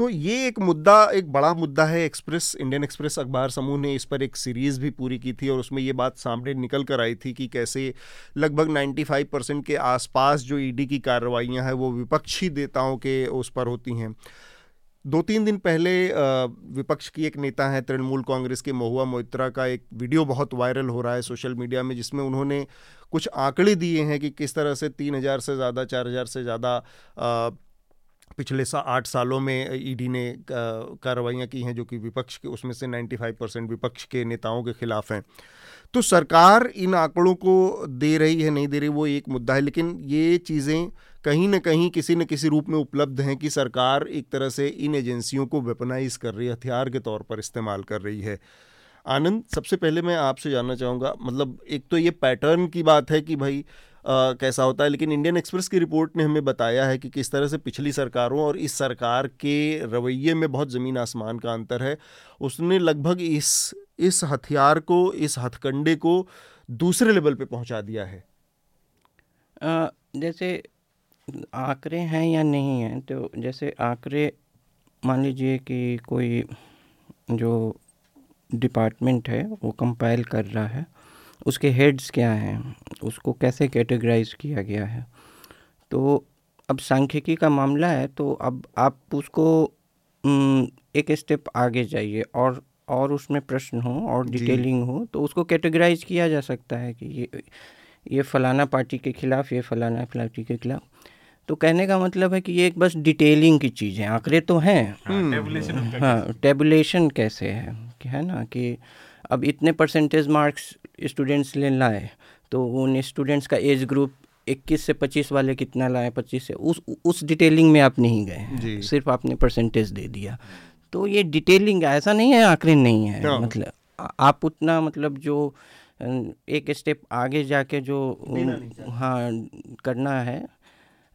तो ये एक मुद्दा, एक बड़ा मुद्दा है एक्सप्रेस इंडियन एक्सप्रेस अखबार समूह ने इस पर एक सीरीज़ भी पूरी की थी और उसमें ये बात सामने निकल कर आई थी कि कैसे लगभग 95 परसेंट के आसपास जो ईडी की कार्रवाइयाँ हैं वो विपक्षी नेताओं के उस पर होती हैं। दो तीन दिन पहले विपक्ष की एक नेता है तृणमूल कांग्रेस के महुआ मोइत्रा का एक वीडियो बहुत वायरल हो रहा है सोशल मीडिया में, जिसमें उन्होंने कुछ आंकड़े दिए हैं कि किस तरह से तीन हज़ार से ज़्यादा, चार हज़ार से ज़्यादा पिछले सा आठ सालों में ईडी ने कार्रवाइयाँ की हैं जो कि विपक्ष के, उसमें से 95 परसेंट विपक्ष के नेताओं के खिलाफ हैं। तो सरकार इन आंकड़ों को दे रही है, नहीं दे रही, वो एक मुद्दा है, लेकिन ये चीज़ें कहीं ना कहीं किसी न किसी रूप में उपलब्ध हैं कि सरकार एक तरह से इन एजेंसियों को वेपनाइज कर रही है, हथियार के तौर पर इस्तेमाल कर रही है। आनंद, सबसे पहले मैं आपसे जानना चाहूँगा मतलब एक तो ये पैटर्न की बात है कि भाई आ, कैसा होता है लेकिन इंडियन एक्सप्रेस की रिपोर्ट ने हमें बताया है कि किस तरह से पिछली सरकारों और इस सरकार के रवैये में बहुत ज़मीन आसमान का अंतर है। उसने लगभग इस इस हथियार को इस हथकंडे को दूसरे लेवल पे पहुँचा दिया है। आ, जैसे आंकड़े हैं या नहीं हैं तो जैसे आंकड़े मान लीजिए कि कोई जो डिपार्टमेंट है वो कंपाइल कर रहा है उसके हेड्स क्या हैं उसको कैसे कैटेगराइज किया गया है? तो अब सांख्यिकी का मामला है तो अब आप उसको एक स्टेप आगे जाइए और और उसमें प्रश्न हो और डिटेलिंग हो तो उसको कैटेगराइज किया जा सकता है कि ये ये फलाना पार्टी के खिलाफ ये फलाना पार्टी के खिलाफ। तो कहने का मतलब है कि ये एक बस डिटेलिंग की चीज़ है आंकड़े तो हैं। हाँ टेबुलेशन हाँ, कैसे है है ना कि अब इतने परसेंटेज मार्क्स स्टूडेंट्स ले लाए तो उन स्टूडेंट्स का एज ग्रुप 21 से 25 वाले कितना लाए 25 से उस उस डिटेलिंग में आप नहीं गए सिर्फ़ आपने परसेंटेज दे दिया। तो ये डिटेलिंग ऐसा नहीं है आंकड़े नहीं है। मतलब आप उतना मतलब जो एक स्टेप आगे जाके जो हाँ करना है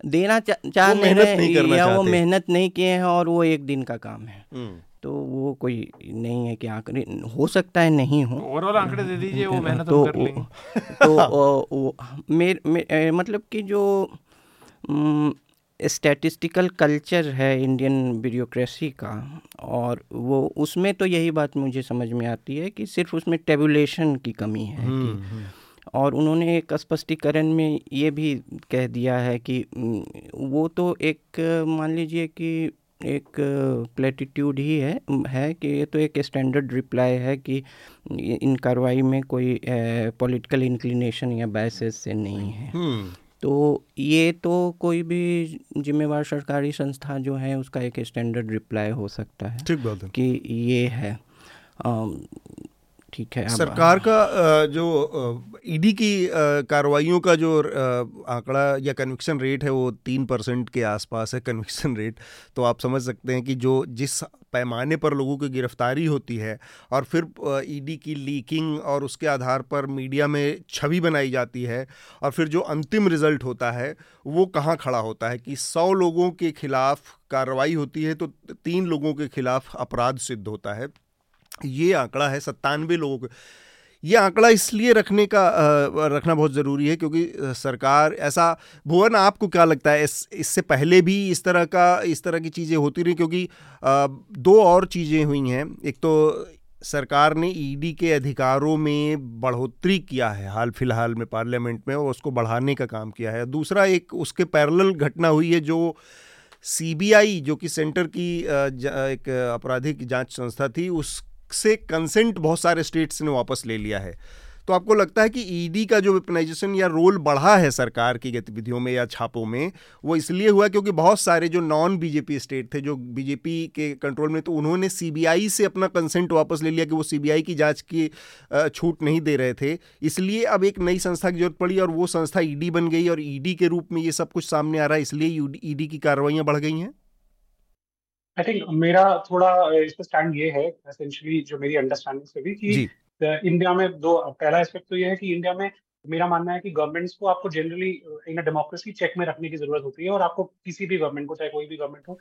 देना चाह नहीं रहे या वो मेहनत नहीं किए हैं और वो एक दिन का काम है। हम्म। तो वो कोई नहीं है कि आंकड़े हो सकता है नहीं हो ओवरऑल आंकड़े दे दीजिए वो मेहनत तो कर लेंगे तो वो मेर, मतलब कि जो स्टैटिस्टिकल कल्चर है इंडियन ब्यूरोक्रेसी का और वो उसमें तो यही बात मुझे समझ में आती है कि सिर्फ़ उसमें टेबुलेशन की कमी है कि हम्म, हम्म। और उन्होंने एक स्पष्टीकरण में ये भी कह दिया है कि वो तो एक मान लीजिए कि एक प्लेटिट्यूड ही है है कि ये तो एक स्टैंडर्ड रिप्लाई है कि इन कार्रवाई में कोई पॉलिटिकल इंक्लिनेशन या बैसेस से नहीं है। हम्म। तो ये तो कोई भी जिम्मेवार सरकारी संस्था जो है उसका एक स्टैंडर्ड रिप्लाई हो सकता है ठीक बात है। कि ये है। ठीक है सरकार का जो ईडी की कार्रवाइयों का जो आंकड़ा या कन्विक्शन रेट है वो तीन परसेंट के आसपास है कन्विक्शन रेट तो आप समझ सकते हैं कि जो, जिस पैमाने पर लोगों की गिरफ्तारी होती है और फिर ईडी की लीकिंग और उसके आधार पर मीडिया में छवि बनाई जाती है और फिर जो अंतिम रिज़ल्ट होता है, वो कहाँ खड़ा होता है कि सौ लोगों के खिलाफ कार्रवाई होती है तो तीन लोगों के खिलाफ अपराध सिद्ध होता है। ये आंकड़ा है सत्तानवे लोगों के। ये आंकड़ा इसलिए रखने का रखना बहुत ज़रूरी है क्योंकि सरकार ऐसा, भुवन, आपको क्या लगता है? इस, इससे पहले भी इस तरह का, इस तरह की चीज़ें होती रही? क्योंकि दो और चीज़ें हुई हैं। एक तो सरकार ने ईडी के अधिकारों में बढ़ोतरी किया है हाल फ़िलहाल में पार्लियामेंट में और उसको बढ़ाने का काम किया है। दूसरा एक उसके पैरेलल घटना हुई है जो सीबीआई, जो कि सेंटर की एक आपराधिक जाँच संस्था थी, उस से कंसेंट बहुत सारे स्टेट्स ने वापस ले लिया है। तो आपको लगता है कि ईडी e का जो वेपनाइजेशन या रोल बढ़ा है सरकार की गतिविधियों में या छापों में, वो इसलिए हुआ क्योंकि बहुत सारे जो नॉन बीजेपी स्टेट थे, जो बीजेपी के कंट्रोल में तो उन्होंने सीबीआई से अपना कंसेंट वापस ले लिया कि वो सीबीआई की जाँच की छूट नहीं दे रहे थे। इसलिए अब एक नई संस्था की ज़रूरत पड़ी और वो संस्था ईडी e बन गई और ईडी e के रूप में ये सब कुछ सामने आ रहा है, इसलिए ईडी की कार्रवाइयाँ बढ़ गई हैं। आई थिंक मेरा थोड़ा इस पर स्टैंड ये है एसेंशियली जो मेरी अंडरस्टैंडिंग से भी कि इंडिया में दो पहला एस्पेक्ट तो ये है कि इंडिया में मेरा मानना है कि गवर्नमेंट्स को आपको जनरली इन डेमोक्रेसी चेक में रखने की ज़रूरत होती है और आपको किसी भी गवर्नमेंट को चाहे कोई भी गवर्नमेंट हो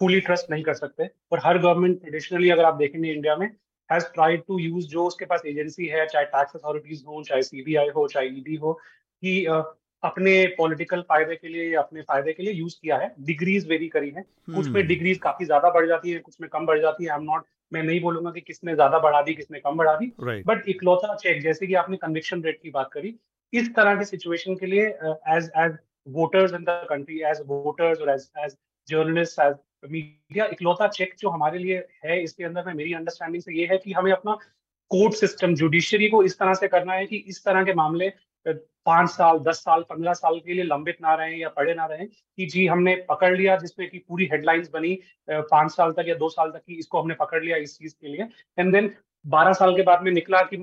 फुली ट्रस्ट नहीं कर सकते। और हर गवर्नमेंट ट्रेडिशनली अगर आप देखेंगे इंडिया में हैज़ ट्राइड टू यूज़ जो उसके पास एजेंसी है चाहे टैक्स अथॉरिटीज हो चाहे सीबीआई हो चाहे ईडी हो कि अपने पॉलिटिकल फ़ायदे के लिए या अपने फ़ायदे के लिए यूज़ किया है। डिग्रीज वेरी करी है। कुछ में डिग्रीज हम्म। काफ़ी ज़्यादा बढ़ जाती है कुछ में कम बढ़ जाती है। आई एम नॉट मैं नहीं बोलूँगा कि किसने ज़्यादा बढ़ा दी किसने कम बढ़ा दी। बट इकलौता चेक जैसे कि आपने कन्विक्शन रेट की बात करी इस तरह की सिचुएशन के लिए as as voters in the country as voters और as as journalist as media इकलौता चेक जो हमारे लिए है इसके अंदर में मेरी अंडरस्टैंडिंग से ये है कि हमें अपना कोर्ट सिस्टम जुडिशियरी को इस तरह से करना है कि इस तरह के मामले पाँच साल, दस साल, पंद्रह साल के लिए लंबित ना रहे या पड़े ना रहे कि जी हमने पकड़ लिया जिसमें कि पूरी हेडलाइंस बनी पाँच साल तक या दो साल तक की इसको हमने पकड़ लिया इस चीज़ के लिए। एंड देन बारह साल के बाद में निकला कि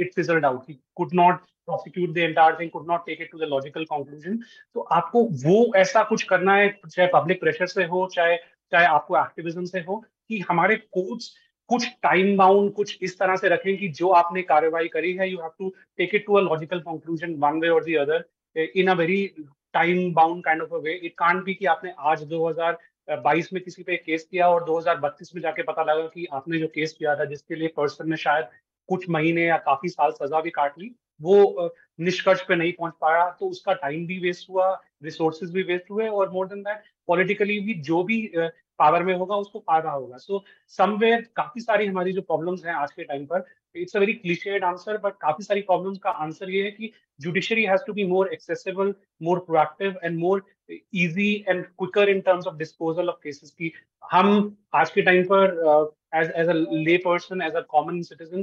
it result out could not prosecute the entire thing could not take it to the logical conclusion तो आपको वो ऐसा कुछ करना है, चाहे पब्लिक प्रेशर से हो, चाहे चाहे आपको एक्टिविज्म से हो, कि हमारे कोर्ट्स कुछ टाइम बाउंड कुछ इस तरह से रखें कि जो आपने कार्रवाई करी है you have to take it to a logical conclusion one way और the other in a very time bound kind of a way it can't be कि आपने आज 2022 में किसी पे केस किया और 2032 में जाके पता लगा कि आपने जो केस किया था, जिसके लिए पर्सन ने शायद कुछ महीने या काफ़ी साल सजा भी काट ली, वो निष्कर्ष पे नहीं पहुँच पाया तो उसका टाइम भी वेस्ट हुआ रिसोर्सेज भी वेस्ट हुए और मोर देन दैट पॉलिटिकली भी जो भी पावर में होगा उसको फ़ायदा होगा सो समवेयर काफ़ी सारी हमारी जो प्रॉब्लम्स हैं आज के टाइम पर it's a very clichéd answer but काफ़ी सारी प्रॉब्लम्स का आंसर ये है कि judiciary has to be more accessible more proactive and more easy and quicker in terms of disposal of cases की हम आज के टाइम पर as as a lay person as a common citizen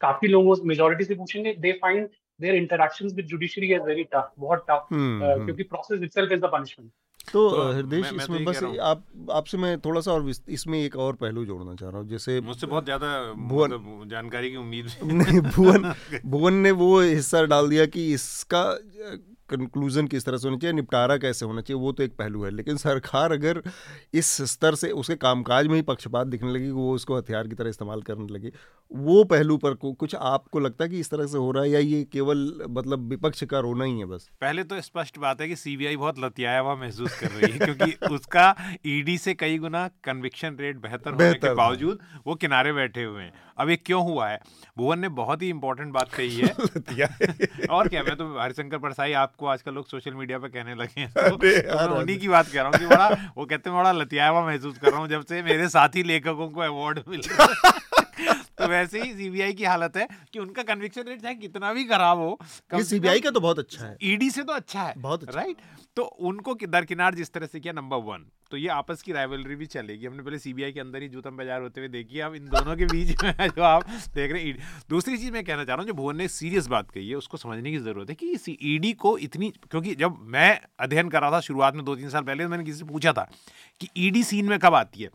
काफ़ी लोगों मेजोरिटी से पूछेंगे they find their interactions with judiciary is very tough बहुत टफ hmm, uh, hmm. क्योंकि process itself is the punishment तो, हृदय तो हृदय इसमें तो बस आप आपसे मैं थोड़ा सा और इसमें एक और पहलू जोड़ना चाह रहा हूँ जैसे मुझसे बहुत ज़्यादा भुवन मतलब जानकारी की उम्मीद नहीं भुवन भुवन ने वो हिस्सा डाल दिया कि इसका कंक्लूजन किस तरह से होना चाहिए निपटारा कैसे होना चाहिए वो तो एक पहलू है। लेकिन सरकार अगर इस स्तर से उसके कामकाज में ही पक्षपात दिखने लगी वो उसको हथियार की तरह इस्तेमाल करने लगी वो पहलू पर कुछ आपको लगता है कि इस तरह से हो रहा है या ये केवल मतलब विपक्ष का रोना ही है बस? पहले तो स्पष्ट बात है कि सीबीआई बहुत लतियाया हुआ महसूस कर रही है क्योंकि उसका ईडी से कई गुना कन्विक्शन रेट बेहतर होने के बावजूद वो किनारे बैठे हुए हैं। अब ये क्यों हुआ है? भुवन ने बहुत ही इंपॉर्टेंट बात कही है। और क्या मैं तो हरिशंकर परसाई आपको आजकल लोग सोशल मीडिया पे कहने लगे हैं। तो, मैं उन्हीं की बात कर रहा हूँ कि बड़ा वो कहते हैं बड़ा लतियावा महसूस कर रहा हूँ जब से मेरे साथी लेखकों को अवार्ड मिल। तो वैसे ही सीबीआई की हालत है कि उनका कन्विक्शन रेट चाहे कितना भी खराब हो ये सीबीआई का तो बहुत अच्छा है। ईडी से तो अच्छा है बहुत अच्छा। राइट तो उनको दरकिनार जिस तरह से किया नंबर वन तो ये आपस की राइवलरी भी चलेगी। हमने पहले सीबीआई के अंदर ही जूतम बाज़ार होते हुए देखी अब इन दोनों के बीच में जो आप देख रहे हैं दूसरी चीज़ मैं कहना चाह रहा हूँ जो भुवन ने सीरियस बात कही है उसको समझने की ज़रूरत है कि इस ईडी को इतनी क्योंकि जब मैं अध्ययन कर रहा था शुरुआत में दो तीन साल पहले मैंने किसी से पूछा था कि ईडी सीन में कब आती है?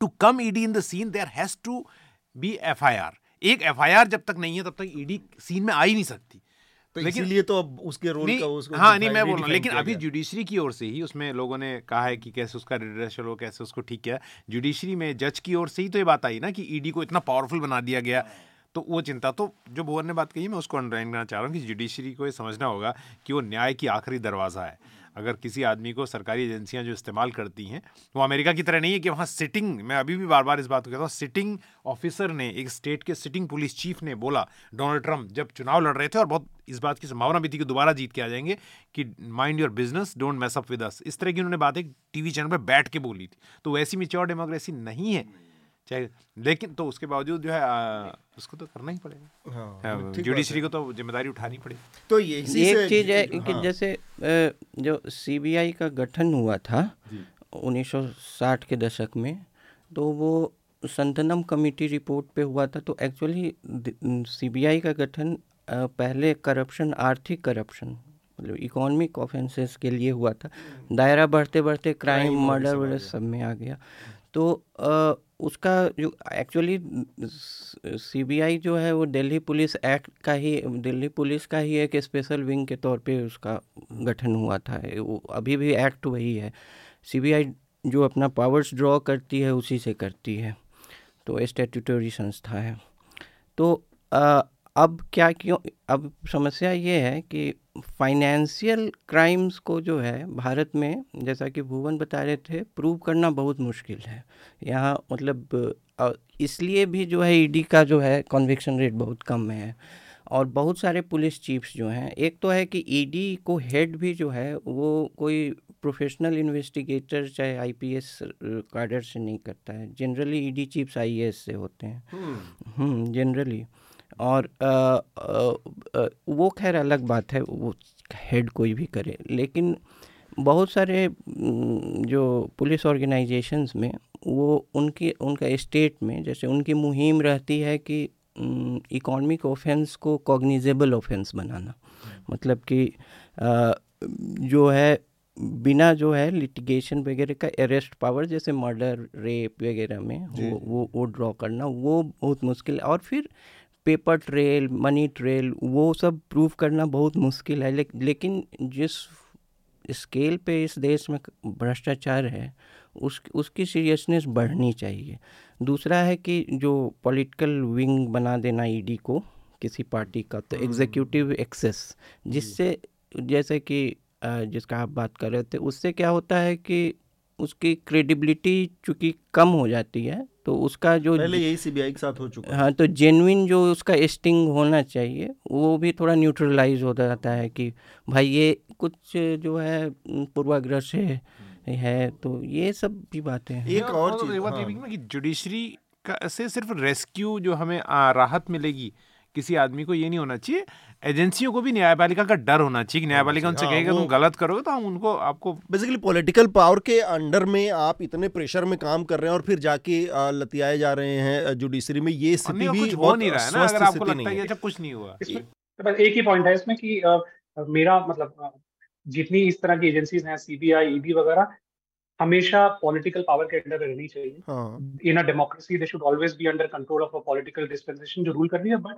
To come ED in the scene there has to be F एक एफआईआर जब तक नहीं है तब तक ईडी सीन में आ ही नहीं सकती। तो लेकिन इसीलिए तो अब उसके रोल का उसको हाँ नहीं मैं बोल रहा हूँ लेकिन अभी जुडिशरी की ओर से ही उसमें लोगों ने कहा है कि कैसे उसका रिड्रेसल हो कैसे उसको ठीक किया। जुडिशरी में जज की ओर से ही तो ये बात आई ना कि ईडी को इतना पावरफुल बना दिया गया। तो वो चिंता तो जो भुवन ने बात कही मैं उसको अंडरलाइन करना चाह रहा हूँ कि जुडिशरी को ये समझना होगा कि वो न्याय की आखिरी दरवाज़ा है। अगर किसी आदमी को सरकारी एजेंसियाँ जो इस्तेमाल करती हैं, वो अमेरिका की तरह नहीं है कि वहाँ सिटिंग मैं अभी भी बार बार इस बात को कहता हूँ सिटिंग ऑफिसर ने, एक स्टेट के सिटिंग पुलिस चीफ ने बोला डोनाल्ड ट्रंप जब चुनाव लड़ रहे थे और बहुत इस बात की संभावना भी थी कि दोबारा जीत के आ जाएँगे, कि mind your business don't mess up with us इस तरह की उन्होंने बात एक टीवी चैनल पर बैठ के बोली थी। तो वैसी मिच्योर डेमोक्रेसी नहीं है। चाहे लेकिन तो उसके बावजूद जो है आ, उसको तो करना ही पड़ेगा। हाँ, हाँ जुडिशरी को तो ज़िम्मेदारी उठानी पड़ेगी। तो ये एक चीज़ है कि हाँ। जैसे जो सीबीआई का गठन हुआ था 1960 के दशक में तो वो संतनम कमेटी रिपोर्ट पे हुआ था। तो एक्चुअली सीबीआई का गठन पहले करप्शन आर्थिक करप्शन मतलब इकोनॉमिक ऑफेंसेस के लिए हुआ था। दायरा बढ़ते बढ़ते क्राइम मर्डर वर्डर सब में आ गया। तो उसका जो एक्चुअली सीबीआई जो है वो दिल्ली पुलिस एक्ट का ही दिल्ली पुलिस का ही एक स्पेशल विंग के तौर पे उसका गठन हुआ था। वो अभी भी एक्ट वही है। सीबीआई जो अपना पावर्स ड्रॉ करती है उसी से करती है। तो स्टेटूटरी संस्था है। तो आ, अब क्या क्यों अब समस्या ये है कि फाइनेंशियल क्राइम्स को जो है भारत में जैसा कि भुवन बता रहे थे प्रूव करना बहुत मुश्किल है। यहाँ मतलब इसलिए भी जो है ईडी का जो है कन्विक्शन रेट बहुत कम है। और बहुत सारे पुलिस चीफ्स जो हैं एक तो है कि ईडी को हेड भी जो है वो कोई प्रोफेशनल इन्वेस्टिगेटर चाहे आईपीएस कार्डर से नहीं करता है। जनरली ईडी चीफ्स आईएएस से होते हैं। जनरली हम्म, और आ, आ, आ, वो खैर अलग बात है वो हेड कोई भी करे लेकिन बहुत सारे जो पुलिस ऑर्गेनाइजेशंस में वो उनकी उनका स्टेट में जैसे उनकी मुहिम रहती है कि इकोनॉमिक ऑफेंस को कॉग्निजेबल ऑफेंस बनाना। मतलब कि जो है बिना जो है लिटिगेशन वगैरह का अरेस्ट पावर जैसे मर्डर रेप वगैरह में वो वो वो ड्रॉ करना वो बहुत मुश्किल है। और फिर पेपर ट्रेल मनी ट्रेल वो सब प्रूव करना बहुत मुश्किल है ले, लेकिन जिस स्केल पे इस देश में भ्रष्टाचार है उस उसकी सीरियसनेस बढ़नी चाहिए दूसरा है कि जो पॉलिटिकल विंग बना देना ईडी को किसी पार्टी का तो एग्जीक्यूटिव हम्म। एक्सेस जिससे जैसे कि जिसका आप बात कर रहे थे उससे क्या होता है कि उसकी क्रेडिबिलिटी चूँकि कम हो जाती है तो उसका जो पहले यही सीबीआई के साथ हो चुका हाँ तो जेनविन जो उसका स्टिंग होना चाहिए वो भी थोड़ा न्यूट्रलाइज हो जाता है कि भाई ये कुछ जो है पूर्वाग्रह से है तो ये सब भी बातें हैं एक और चीज़ हाँ। कि जुडिशरी का से सिर्फ़ रेस्क्यू जो हमें राहत मिलेगी किसी आदमी को ये नहीं होना चाहिए एजेंसियों को भी न्यायपालिका का डर होना चाहिए कि न्यायपालिका उनसे हाँ, कहेगा तुम गलत करोगे तो हम उनको आपको बेसिकली पॉलिटिकल पावर के अंडर में आप इतने प्रेशर में काम कर रहे हैं और फिर जाके लतियाए जा रहे हैं जुडिशरी में ये स्थिति भी हो नहीं रहा है ना अगर आपको लगता है अच्छा कुछ नहीं हुआ। एक ही पॉइंट है इसमें कि मेरा मतलब जितनी इस तरह की एजेंसीज हैं सीबीआई ईडी वगैरह हमेशा पॉलिटिकल पावर के अंडर रहनी चाहिए। In a democracy they should always be under control of a political dispensation जो रूल कर रही है बट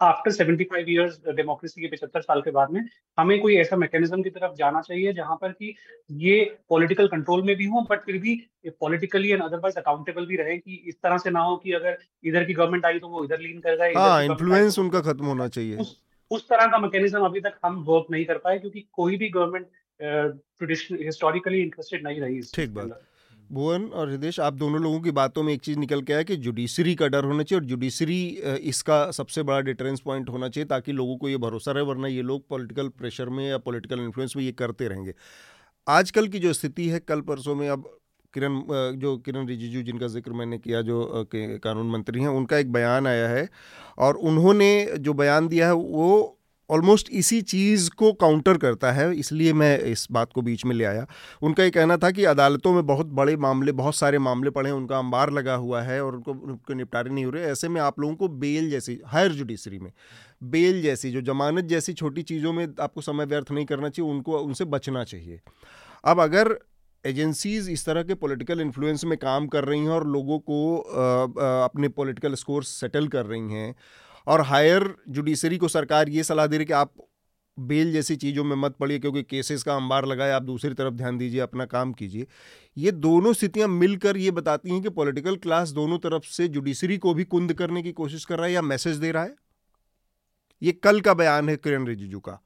आफ्टर 75 इयर्स डेमोक्रेसी के 75 साल के बाद में हमें कोई ऐसा मैकेनिज्म की तरफ़ जाना चाहिए जहाँ पर कि ये पॉलिटिकल कंट्रोल में भी हो बट फिर भी पॉलिटिकली एंड अदरवाइज़ अकाउंटेबल भी रहे कि इस तरह से ना हो कि अगर इधर की गवर्नमेंट आई तो वो इधर लीन कर जाए हाँ, इन्फ्लुएंस उनका खत्म होना चाहिए। उस, उस तरह का मैकेनिज्म अभी तक हम वर्क नहीं कर पाए क्योंकि कोई भी गवर्नमेंट हिस्टोरिकली इंटरेस्टेड नहीं रही ठीक बात। भुवन और हृदय आप दोनों लोगों की बातों में एक चीज़ निकल के आया कि जुडिशरी का डर होना चाहिए और जुडिशरी इसका सबसे बड़ा डिटरेंस पॉइंट होना चाहिए ताकि लोगों को ये भरोसा रहे वरना ये लोग पॉलिटिकल प्रेशर में या पॉलिटिकल इन्फ्लुएंस में ये करते रहेंगे। आजकल की जो स्थिति है कल परसों में अब किरण जो किरण रिजिजू जिनका ज़िक्र मैंने किया जो कानून मंत्री हैं उनका एक बयान आया है और उन्होंने जो बयान दिया है वो ऑलमोस्ट इसी चीज़ को काउंटर करता है, इसलिए मैं इस बात को बीच में ले आया। उनका ये कहना था कि अदालतों में बहुत बड़े मामले, बहुत सारे मामले पड़े हैं, उनका अंबार लगा हुआ है और उनको, उनके निपटारे नहीं हो रहे। ऐसे में आप लोगों को बेल जैसी, हायर जुडिशरी में, बेल जैसी, जो जमानत जैसी छोटी चीज़ों में आपको समय व्यर्थ नहीं करना चाहिए, उनको, उनसे बचना चाहिए। अब अगर एजेंसीज इस तरह के पॉलिटिकल इन्फ्लुएंस में काम कर रही हैं और लोगों को अपने पॉलिटिकल स्कोर सेटल कर रही हैं और हायर जुडिशरी को सरकार ये सलाह दे रही कि आप बेल जैसी चीज़ों में मत पड़िए, क्योंकि केसेस का अंबार लगाए, आप दूसरी तरफ़ ध्यान दीजिए, अपना काम कीजिए। ये दोनों स्थितियाँ मिलकर ये बताती हैं कि पॉलिटिकल क्लास दोनों तरफ़ से जुडिशरी को भी कुंद करने की कोशिश कर रहा है या मैसेज दे रहा है? ये कल का बयान है किरण रिजिजू का।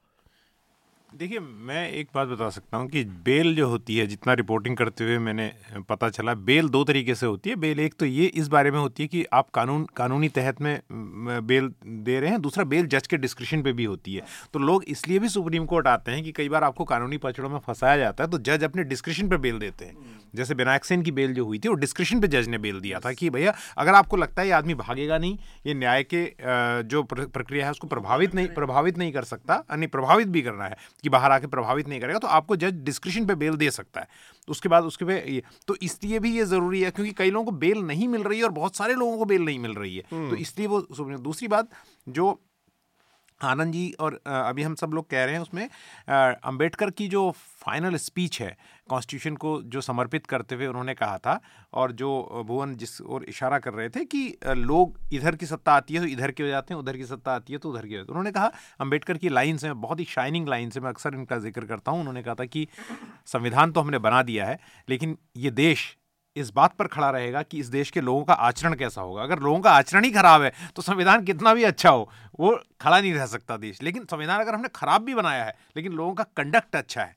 देखिए, मैं एक बात बता सकता हूँ कि बेल जो होती है, जितना रिपोर्टिंग करते हुए मैंने पता चला, बेल दो तरीके से होती है। बेल एक तो ये इस बारे में होती है कि आप कानून, कानूनी तहत में बेल दे रहे हैं। दूसरा, बेल जज के डिस्क्रिप्शन पे भी होती है। तो लोग इसलिए भी सुप्रीम कोर्ट आते हैं कि कई बार आपको कानूनी पचड़ों में फंसाया जाता है तो जज अपने डिस्क्रिप्शन पर बेल देते हैं। जैसे विनायक सेन की बेल जो हुई थी, वो डिस्क्रिप्शन पर जज ने बेल दिया था कि भैया, अगर आपको लगता है ये आदमी भागेगा नहीं, ये न्याय के जो प्रक्रिया है, उसको प्रभावित नहीं प्रभावित नहीं कर सकता यानी प्रभावित भी करना है कि बाहर आके प्रभावित नहीं करेगा तो आपको जज डिस्क्रिप्शन पे बेल दे सकता है। उसके बाद उसके पे तो इसलिए भी ये ज़रूरी है क्योंकि कई लोगों को बेल नहीं मिल रही है और बहुत सारे लोगों को बेल नहीं मिल रही है। तो इसलिए वो दूसरी बात जो आनंद जी और अभी हम सब लोग कह रहे हैं उसमें अंबेडकर की जो फाइनल स्पीच है कॉन्स्टिट्यूशन को जो समर्पित करते हुए उन्होंने कहा था और जो भुवन जिस और इशारा कर रहे थे कि लोग इधर की सत्ता आती है तो इधर के हो जाते हैं, उधर की सत्ता आती है तो उधर के हो जाते उन्होंने कहा अंबेडकर की लाइन्स हैं, बहुत ही शाइनिंग लाइन्स है, मैं अक्सर इनका ज़िक्र करता हूँ। उन्होंने कहा था कि संविधान तो हमने बना दिया है, लेकिन ये देश इस बात पर खड़ा रहेगा कि इस देश के लोगों का आचरण कैसा होगा। अगर लोगों का आचरण ही खराब है तो संविधान कितना भी अच्छा हो, वो खड़ा नहीं रह सकता देश। लेकिन संविधान अगर हमने खराब भी बनाया है, लेकिन लोगों का कंडक्ट अच्छा है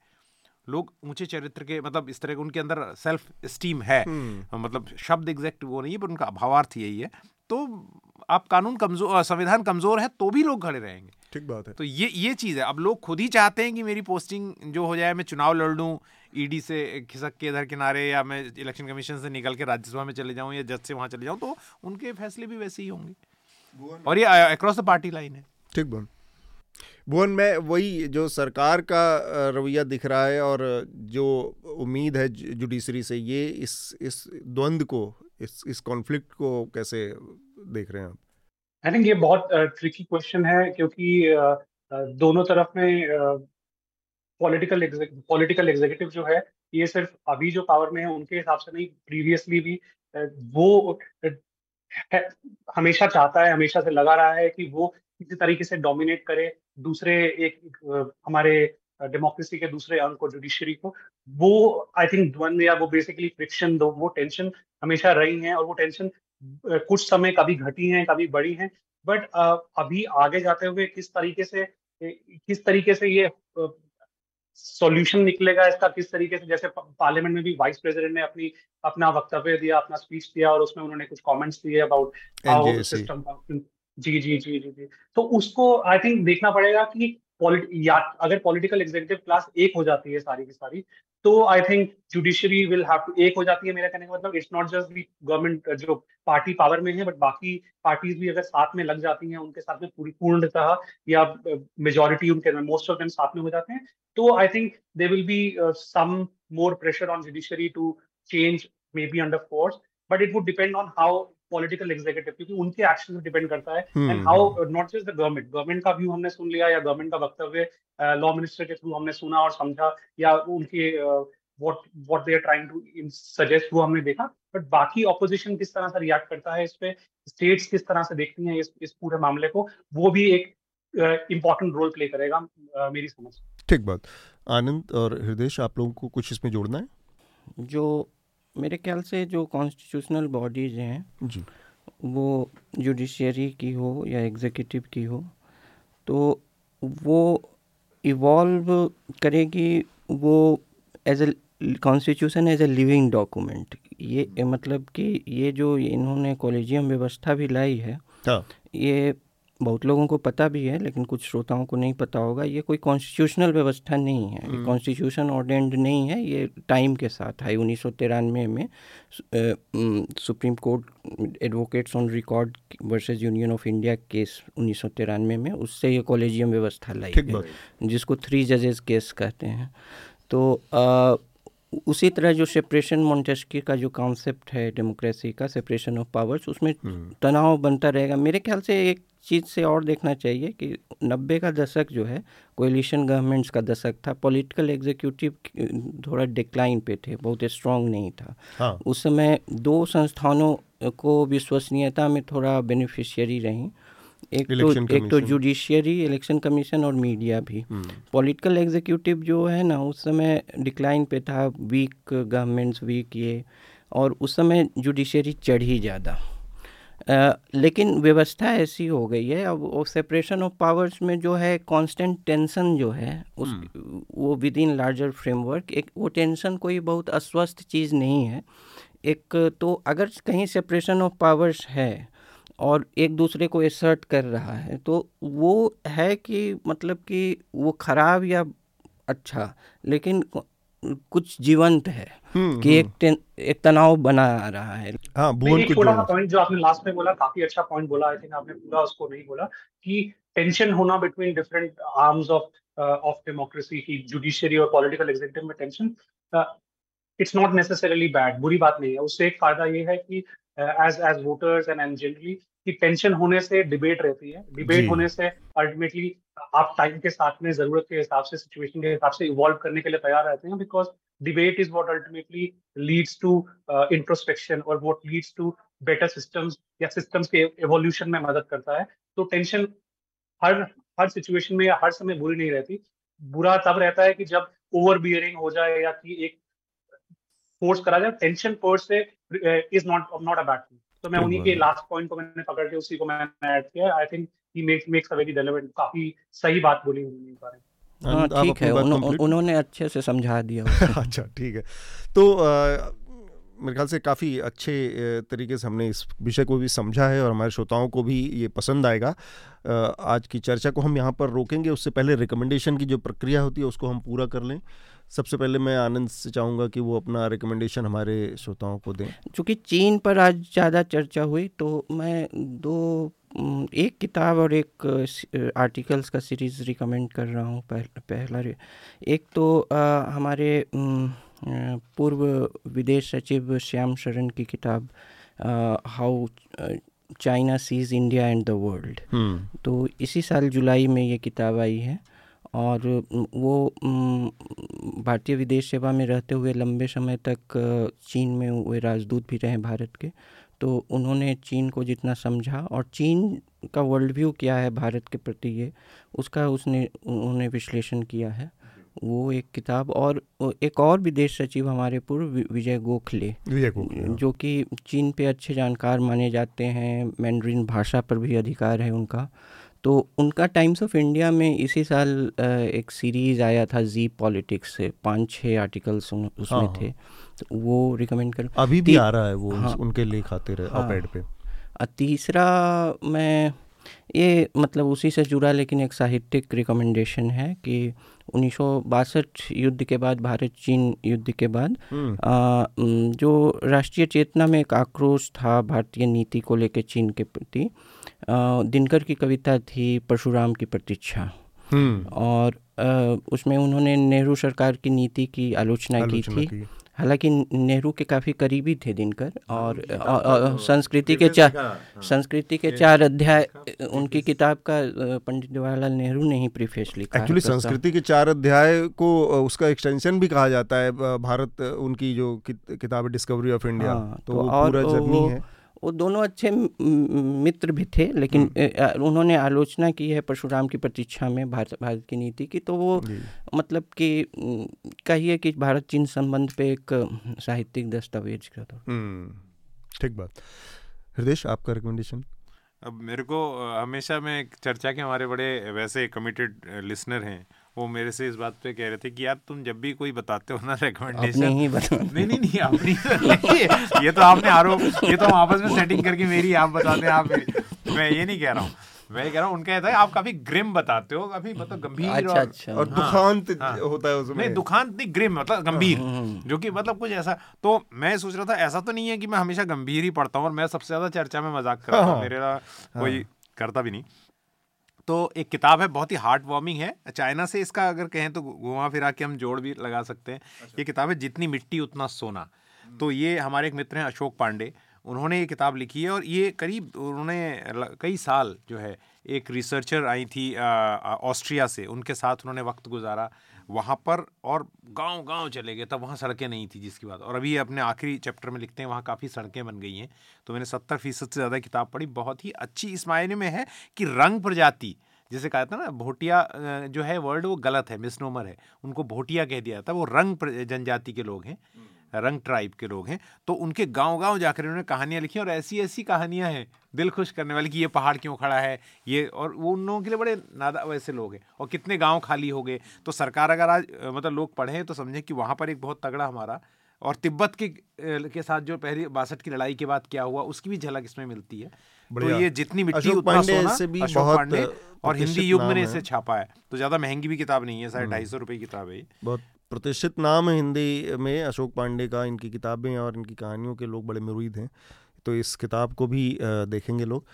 लोग ऊँचे चरित्र के मतलब इस तरह के उनके अंदर सेल्फ स्टीम है। हम्म। मतलब शब्द एग्जैक्ट वो नहीं है पर उनका अभावार्थ यही है। तो आप कानून कमज़ोर संविधान कमज़ोर है तो भी लोग खड़े रहेंगे। ठीक बात है। तो ये ये चीज़ है। अब लोग खुद ही चाहते हैं कि मेरी पोस्टिंग जो हो जाए मैं चुनाव लड़ लूँ ईडी से खिसक के इधर किनारे या मैं इलेक्शन कमीशन से निकल के राज्यसभा में चले जाऊँ या जज से वहाँ चले जाऊँ तो उनके फैसले भी वैसे ही होंगे। और ये अक्रॉस द पार्टी लाइन है। ठीक बोल भुवन, में वही जो सरकार का रवैया दिख रहा है और जो उम्मीद है जुडिशरी से ये इस इस द्वंद्व को, इस इस कॉन्फ्लिक्ट को कैसे देख रहे हैं आप? आई थिंक ये बहुत ट्रिकी क्वेश्चन है क्योंकि दोनों तरफ़ में पॉलिटिकल पॉलिटिकल एग्जीक्यूटिव जो है, ये सिर्फ़ अभी जो पावर में है, उनके हिसाब से नहीं प्रीवियसली भी वो हमेशा चाहता है, हमेशा से लगा रहा है कि वो किसी तरीके से डोमिनेट करे दूसरे एक हमारे डेमोक्रेसी के दूसरे अंग को जुडिशरी को वो आई थिंक द्वंद या वो बेसिकली फ्रिक्शन दो वो टेंशन हमेशा रही है और वो टेंशन कुछ समय कभी घटी हैं कभी बढ़ी हैं। बट अभी आगे जाते हुए किस तरीके से किस तरीके से ये सॉल्यूशन निकलेगा इसका किस तरीके से जैसे पार्लियामेंट में भी वाइस प्रेसिडेंट ने अपनी अपना वक्तव्य दिया अपना स्पीच दिया और उसमें उन्होंने कुछ कमेंट्स दिए अबाउट हाउ सिस्टम जी जी जी जी जी। तो उसको आई थिंक देखना पड़ेगा कि या अगर पॉलिटिकल एग्जीक्यूटिव क्लास एक हो जाती है सारी की सारी तो I think judiciary will have to एक हो जाती है मेरा कहने का मतलब it's not just the government जो पार्टी पावर में है बट बाकी पार्टीज़ भी अगर साथ में लग जाती हैं, उनके साथ में पूरी पूर्णतः या मेजोरिटी उनके मोस्ट ऑफ़ देम साथ में हो जाते हैं तो I think they will be some more pressure on judiciary to change maybe under force but it would depend on how political executive क्योंकि उनके एक्शन पर डिपेंड करता है। And how not just the government government का व्यू हमने सुन लिया या गवर्नमेंट का वक्तव्य लॉ मिनिस्टर के थ्रू हमने सुना और समझा या उनके what what they are trying to suggest वो हमने देखा। बट बाकी ऑपोजिशन किस तरह से रिएक्ट करता है इस पे स्टेट्स किस तरह से देखती हैं इस इस पूरे मामले को वो भी एक इम्पोर्टेंट रोल प्ले करेगा uh, मेरी समझ ठीक बात। आनंद और हृदय आप लोगों को कुछ इसमें जोड़ना है? जो मेरे ख्याल से जो कॉन्स्टिट्यूशनल बॉडीज़ हैं जी वो जुडिशरी की हो या एग्जीक्यूटिव की हो तो वो इवॉल्व करेगी वो as a constitution as a living document ये मतलब कि ये जो इन्होंने कॉलेजियम व्यवस्था भी लाई है हाँ। ये बहुत लोगों को पता भी है लेकिन कुछ श्रोताओं को नहीं पता होगा ये कोई कॉन्स्टिट्यूशनल व्यवस्था नहीं है। कॉन्स्टिट्यूशन हम्म। ऑर्डेंड नहीं है ये टाइम के साथ है। उन्नीस में Supreme Court advocates on record versus Union of India case उन्नीस सौ तिरानवे में उससे ये कॉलेजियम व्यवस्था लाई है जिसको थ्री जजेस केस कहते हैं। तो आ, उसी तरह जो सेपरेशन मोन्टेस्की का जो कॉन्सेप्ट है डेमोक्रेसी का सेपरेशन ऑफ़ पावर्स उसमें हम्म। तनाव बनता रहेगा मेरे ख्याल से एक चीज़ से और देखना चाहिए कि नब्बे का दशक जो है कोलिशन गवर्नमेंट्स का दशक था पॉलिटिकल एग्जीक्यूटिव थोड़ा डिक्लाइन पे थे बहुत स्ट्रांग नहीं था हाँ। उस समय दो संस्थानों को विश्वसनीयता में थोड़ा बेनिफिशियरी रहीं एक तो एक तो जुडिशियरी इलेक्शन कमीशन और मीडिया भी। पॉलिटिकल एग्जीक्यूटिव जो है ना उस समय डिक्लाइन पे था वीक गवर्नमेंट्स वीक ये और उस समय जुडिशरी चढ़ी ज़्यादा। लेकिन व्यवस्था ऐसी हो गई है अब वो सेपरेशन ऑफ़ पावर्स में जो है कांस्टेंट टेंशन जो है उस हम्म। वो विद इन लार्जर फ्रेमवर्क एक वो टेंशन कोई बहुत अस्वस्थ चीज़ नहीं है। एक तो अगर कहीं सेपरेशन ऑफ़ पावर्स है और एक दूसरे को एसर्ट कर रहा है। तो वो है कि मतलब कि वो ख़राब या अच्छा लेकिन कुछ जीवंत है हम्म, कि एक हम्म। एक तनाव बना रहा है। हाँ भुवन को थोड़ा पॉइंट जो आपने लास्ट में बोला काफ़ी अच्छा पॉइंट बोला आई थिंक आपने पूरा उसको नहीं बोला कि टेंशन होना between different arms of of democracy की जुडिशियरी और पॉलिटिकल एग्जीक्यूटिव में tension it's not necessarily bad बुरी बात नहीं है। उससे एक फ़ायदा ये है कि as as voters and and generally कि टेंशन होने से डिबेट रहती है। डिबेट होने से अल्टीमेटली आप टाइम के साथ में ज़रूरत के हिसाब से सिचुएशन के हिसाब से इवॉल्व करने के लिए तैयार रहते हैं because debate is what ultimately leads to introspection और what leads to better systems या सिस्टम्स के एवोल्यूशन में मदद करता है। तो टेंशन हर हर सिचुएशन में या हर समय बुरी नहीं रहती। बुरा तब रहता है कि जब ओवर बियरिंग हो जाए या कि एक फोर्स करा जाए। टेंशन फोर्स से is not not a bad thing तो मैं उन्हीं के लास्ट पॉइंट को मैंने पकड़ के उसी को मैंने ऐड किया। I think he makes makes a very relevant काफ़ी सही बात बोली उन्होंने इस बारे में। हाँ ठीक है उन्होंने अच्छे से समझा दिया अच्छा ठीक है। तो मेरे ख्याल से काफ़ी अच्छे तरीके से हमने इस विषय को भी समझा है और हमारे श्रोताओं को भी ये पसंद आएगा। आज की चर्चा को हम यहाँ पर रोकेंगे। उससे पहले रिकमेंडेशन की जो प्रक्रिया होती है उसको हम पूरा कर लें। सबसे पहले मैं आनंद से चाहूँगा कि वो अपना रिकमेंडेशन हमारे श्रोताओं को दें। चूँकि चीन पर आज ज़्यादा चर्चा हुई तो मैं दो एक किताब और एक आर्टिकल्स का सीरीज़ रिकमेंड कर रहा हूँ पह, पहला एक तो आ, हमारे पूर्व विदेश सचिव श्याम शरण की किताब how China sees India and the world तो इसी साल जुलाई में ये किताब आई है। और वो भारतीय विदेश सेवा में रहते हुए लंबे समय तक चीन में वे राजदूत भी रहे भारत के तो उन्होंने चीन को जितना समझा और चीन का वर्ल्ड व्यू क्या है भारत के प्रति ये उसका उसने उन्होंने विश्लेषण किया है वो एक किताब और एक और विदेश सचिव हमारे पूर्व विजय गोखले विजय गोखले हाँ। जो कि चीन पे अच्छे जानकार माने जाते हैं मैंड्रिन भाषा पर भी अधिकार है उनका तो उनका टाइम्स ऑफ़ इंडिया में इसी साल एक सीरीज़ आया था जी पॉलिटिक्स से पाँच छः आर्टिकल्स उसमें हाँ, थे। तो वो रिकमेंड कर अभी भी आ रहा है वो हाँ, उनके लेख आते रहे हाँ, पे। तीसरा मैं ये मतलब उसी से जुड़ा लेकिन एक साहित्यिक रिकमेंडेशन है कि उन्नीस सौ बासठ युद्ध के बाद भारत चीन युद्ध के बाद हम्म। जो राष्ट्रीय चेतना में एक आक्रोश था भारतीय नीति को लेकर चीन के प्रति दिनकर की कविता थी परशुराम की प्रतीक्षा हम्म। और उसमें उन्होंने नेहरू सरकार की नीति की आलोचना, आलोचना की। थी हालाँकि नेहरू के काफ़ी करीबी थे दिनकर हाँ, और तो संस्कृति के चार हाँ। संस्कृति के चार अध्याय उनकी किताब का पंडित जवाहरलाल नेहरू ने ही प्रीफेस लिखा एक्चुअली संस्कृति के चार अध्याय को उसका एक्सटेंशन भी कहा जाता है भारत उनकी जो किताब डिस्कवरी ऑफ़ इंडिया तो, तो पूरा जर्नी है। वो दोनों अच्छे मित्र भी थे लेकिन हम्म। उन्होंने आलोचना की है परशुराम की प्रतीक्षा में भारत भारत की नीति की तो वो मतलब कि कहिए कि भारत चीन संबंध पे एक साहित्यिक दस्तावेज़ का था हम्म, ठीक बात। हृदय आपका रिकमेंडेशन अब मेरे को हमेशा मैं चर्चा के हमारे बड़े वैसे कमिटेड लिसनर हैं। वो मेरे से इस बात पे कह रहे थे कि यार तुम जब भी कोई बताते हो ना रिकमेंडेशन नहीं नहीं नहीं नहीं अपनी ये तो आपने आरोप ये तो हम आपस में सेटिंग करके मेरी आप बताते हैं आप मैं ये नहीं कह रहा हूँ। मैं कह रहा हूँ उनका कहता है आप काफ़ी ग्रिम बताते हो काफ़ी मतलब गंभीर अच्छा, और, अच्छा। और हाँ, दुखांत हाँ, हाँ, होता है उसमें नहीं दुखांत नहीं ग्रिम मतलब गंभीर हम्म, हम्म। जो कि मतलब कुछ ऐसा। तो मैं सोच रहा था ऐसा तो नहीं है कि मैं हमेशा गंभीर ही पढ़ता हूँ और मैं सबसे ज़्यादा चर्चा में मज़ाक कर रहा हूँ। हाँ, मेरा कोई करता भी नहीं। तो एक किताब है बहुत ही हार्ट वार्मिंग है। चाइना से इसका अगर कहें तो घुमा फिरा के हम जोड़ भी लगा सकते हैं। अच्छा। ये किताब है जितनी मिट्टी उतना सोना। हम्म। तो ये हमारे एक मित्र हैं अशोक पांडे। उन्होंने ये किताब लिखी है और ये करीब उन्होंने कई साल जो है एक रिसर्चर आई थी ऑस्ट्रिया से। उनके साथ उन्होंने वक्त गुजारा। वहाँ पर और गाँव गाँव चले गए, तब वहाँ सड़कें नहीं थी जिसकी बात। और अभी अपने आखिरी चैप्टर में लिखते हैं, वहाँ काफ़ी सड़कें बन गई हैं। तो मैंने सत्तर फ़ीसद से ज़्यादा किताब पढ़ी। बहुत ही अच्छी इस मायने में है कि रंग प्रजाति, जैसे कहा था ना, भोटिया जो है वर्ड वो गलत है, मिसनोमर है। उनको भोटिया कह दिया था वो रंग जनजाति के लोग हैं। रंग ट्राइब के लोग हैं तो उनके गाँव गाँव जाकर उन्होंने कहानियाँ लिखी और ऐसी ऐसी कहानियाँ हैं दिल खुश करने वाली कि ये पहाड़ क्यों खड़ा है ये और वो उन लोगों के लिए बड़े नादा वैसे लोग हैं और कितने गाँव खाली हो गए। तो सरकार अगर आज मतलब लोग पढ़ें तो समझें कि वहाँ पर एक बहुत तगड़ा हमारा और तिब्बत के के साथ जो पहली बासठ की लड़ाई के बाद क्या हुआ उसकी भी झलक इसमें मिलती है। तो ये जितनी मिट्टी उतना सोना अशोक पांडे और हिंदी युग में इसे छापा है। तो ज़्यादा महँगी भी किताब नहीं है साढ़े हम्म। ढाई सौ रुपए की किताब है बहुत प्रतिष्ठित नाम है हिंदी में अशोक पांडे का इनकी किताबें और इनकी कहानियों के लोग बड़े मुरीद हैं। तो इस किताब को भी देखेंगे लोग।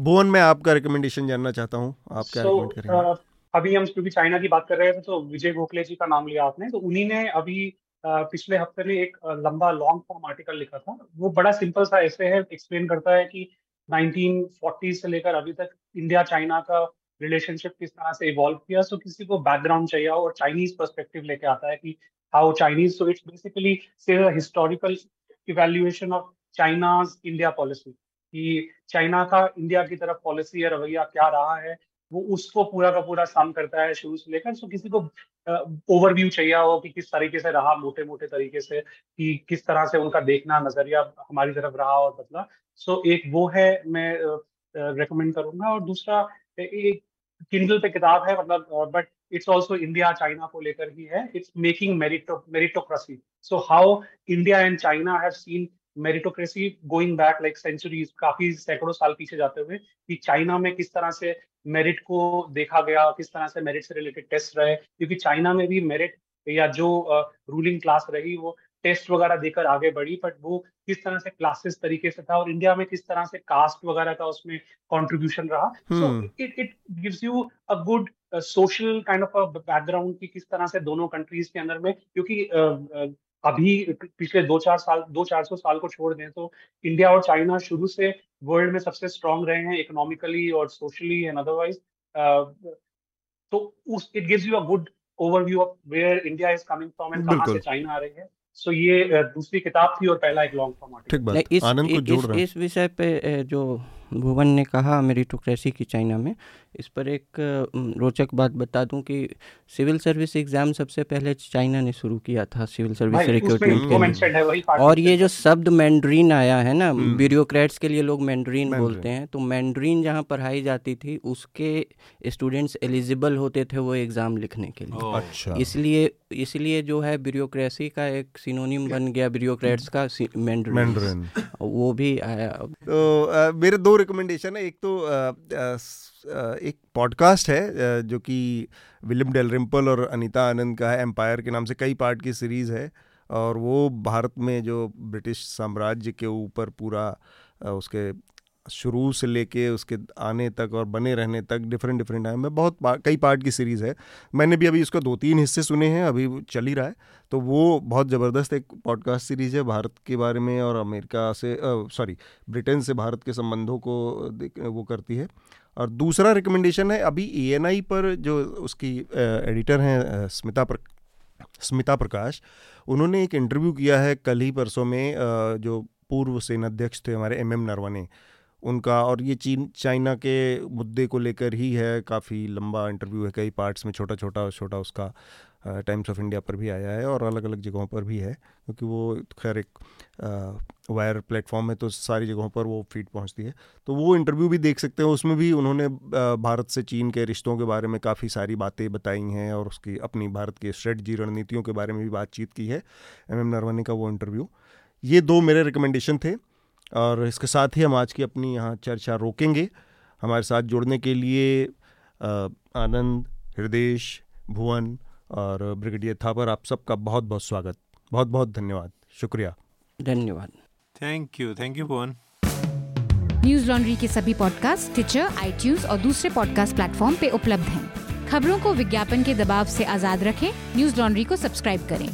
भुवन मैं आपका रिकमेंडेशन जानना चाहता हूँ। आप क्या so, करेंगे? अभी हम क्योंकि चाइना की बात कर रहे थे तो विजय गोखले जी का नाम लिया आपने तो उन्हीं ने अभी पिछले हफ़्ते में एक लंबा लॉन्ग फॉर्म आर्टिकल लिखा था। वो बड़ा सिंपल सा ऐसे है एक्सप्लेन करता है कि 1940 से लेकर अभी तक इंडिया चाइना का रिलेशनशिप किस तरह से इवॉल्व किया सो किसी को बैकग्राउंड चाहिए और चाइनीज़ परस्पेक्टिव लेके आता है कि how Chinese so it's basically historical evaluation of China's India policy कि चाइना का इंडिया की तरफ़ पॉलिसी या रवैया क्या रहा है, वो उसको पूरा का पूरा सम करता है शुरू से लेकर सो किसी को ओवरव्यू चाहिए हो कि किस तरीके से रहा मोटे मोटे तरीके से, कि किस तरह से उनका देखना, नज़रिया हमारी तरफ़ रहा और बदला सो एक वो है, मैं रेकमेंड करूँगा और दूसरा एक किंडल पे किताब है मतलब but it's also India China को लेकर ही है। It's making meritocracy so how India and China have seen meritocracy going back like centuries काफ़ी सैकड़ों साल पीछे जाते हुए कि चाइना में किस तरह से मेरिट को देखा गया किस तरह से मेरिट से रिलेटेड टेस्ट रहे क्योंकि चाइना में भी मेरिट या जो रूलिंग uh, क्लास रही वो टेस्ट वगैरह देकर आगे बढ़ी बट वो किस तरह से क्लासेस तरीके से था और इंडिया में किस तरह से कास्ट वगैरह का उसमें कंट्रीब्यूशन रहा? So it it gives you a good social kind of background की किस तरह से दोनों कंट्रीज़ के अंदर में क्योंकि uh, uh, अभी पिछले दो चार साल दो चार सौ साल को छोड़ दें तो इंडिया और चाइना शुरू से वर्ल्ड में सबसे स्ट्रांग रहे हैं इकोनॉमिकली और सोशली एंड अदरवाइज़ तो उस it gives you a good overview of where India is coming from and कहाँ से चाइना आ रही है। सो so, ये दूसरी किताब थी और पहला एक लॉन्ग फॉर्म आर्टिकल आनंद को जोड़ रहा है। इस विषय पे जो भुवन ने कहा मेरिटोक्रेसी की चाइना में। इस पर एक रोचक बात बता दूँ कि सिविल सर्विस एग्ज़ाम सबसे पहले चाइना ने शुरू किया था सिविल सर्विस रिक्रूटमेंट के लिए। और ये जो शब्द मैंड्रीन आया है ना ब्यूरोक्रेट्स के लिए लोग मैंड्रीन बोलते हैं तो मैंड्रीन जहाँ पढ़ाई जाती थी उसके स्टूडेंट्स एलिजिबल होते थे वो एग्ज़ाम लिखने के लिए। अच्छा। इसलिए इसलिए जो है ब्यूरोक्रेसी का एक सिनोनिम बन गया ब्यूरोक्रेट्स का मैंड्रीन। वो भी आया। तो मेरे दो रिकमेंडेशन है। एक तो एक पॉडकास्ट है जो कि विलियम डेलरिम्पल और अनीता आनंद का है। एम्पायर के नाम से कई पार्ट की सीरीज़ है और वो भारत में जो ब्रिटिश साम्राज्य के ऊपर पूरा उसके शुरू से लेके उसके आने तक और बने रहने तक डिफरेंट डिफरेंट टाइम में बहुत पा, कई पार्ट की सीरीज़ है। मैंने भी अभी उसका दो तीन हिस्से सुने हैं अभी चल ही रहा है। तो वो बहुत ज़बरदस्त एक पॉडकास्ट सीरीज़ है भारत के बारे में और अमेरिका से सॉरी ब्रिटेन से भारत के संबंधों को वो करती है। और दूसरा रिकमेंडेशन है अभी एएनआई पर जो उसकी एडिटर हैं स्मिता प्र स्मिता प्रकाश उन्होंने एक इंटरव्यू किया है कल ही परसों में जो पूर्व सेनाध्यक्ष थे हमारे एम एम नरवने उनका और ये चीन, चाइना के मुद्दे को लेकर ही है, काफ़ी लंबा इंटरव्यू है, कई पार्ट्स में छोटा छोटा छोटा उसका टाइम्स ऑफ़ इंडिया पर भी आया है और अलग अलग जगहों पर भी है, क्योंकि वो खैर एक वायर प्लेटफॉर्म है तो सारी जगहों पर वो फ़ीड पहुँचती है। तो वो इंटरव्यू भी देख सकते हैं, उसमें भी उन्होंने भारत से चीन के रिश्तों के बारे में काफ़ी सारी बातें बताई हैं और उसकी अपनी भारत की स्ट्रेटजी रणनीतियों के बारे में भी बातचीत की है एम एम नरवने का वो इंटरव्यू ये दो मेरे रिकमेंडेशन थे। और इसके साथ ही हम आज की अपनी यहाँ चर्चा रोकेंगे। हमारे साथ जुड़ने के लिए आनंद हृदय भुवन और ब्रिगेडियर थापर आप सबका बहुत बहुत स्वागत। बहुत बहुत धन्यवाद। शुक्रिया। धन्यवाद। Thank you thank you Bhuvan. Newslaundry के सभी पॉडकास्ट ट्विटर आई और दूसरे पॉडकास्ट प्लेटफॉर्म पे उपलब्ध हैं। खबरों को विज्ञापन के दबाव से आज़ाद रखें। न्यूज़ लॉन्ड्री को सब्सक्राइब करें।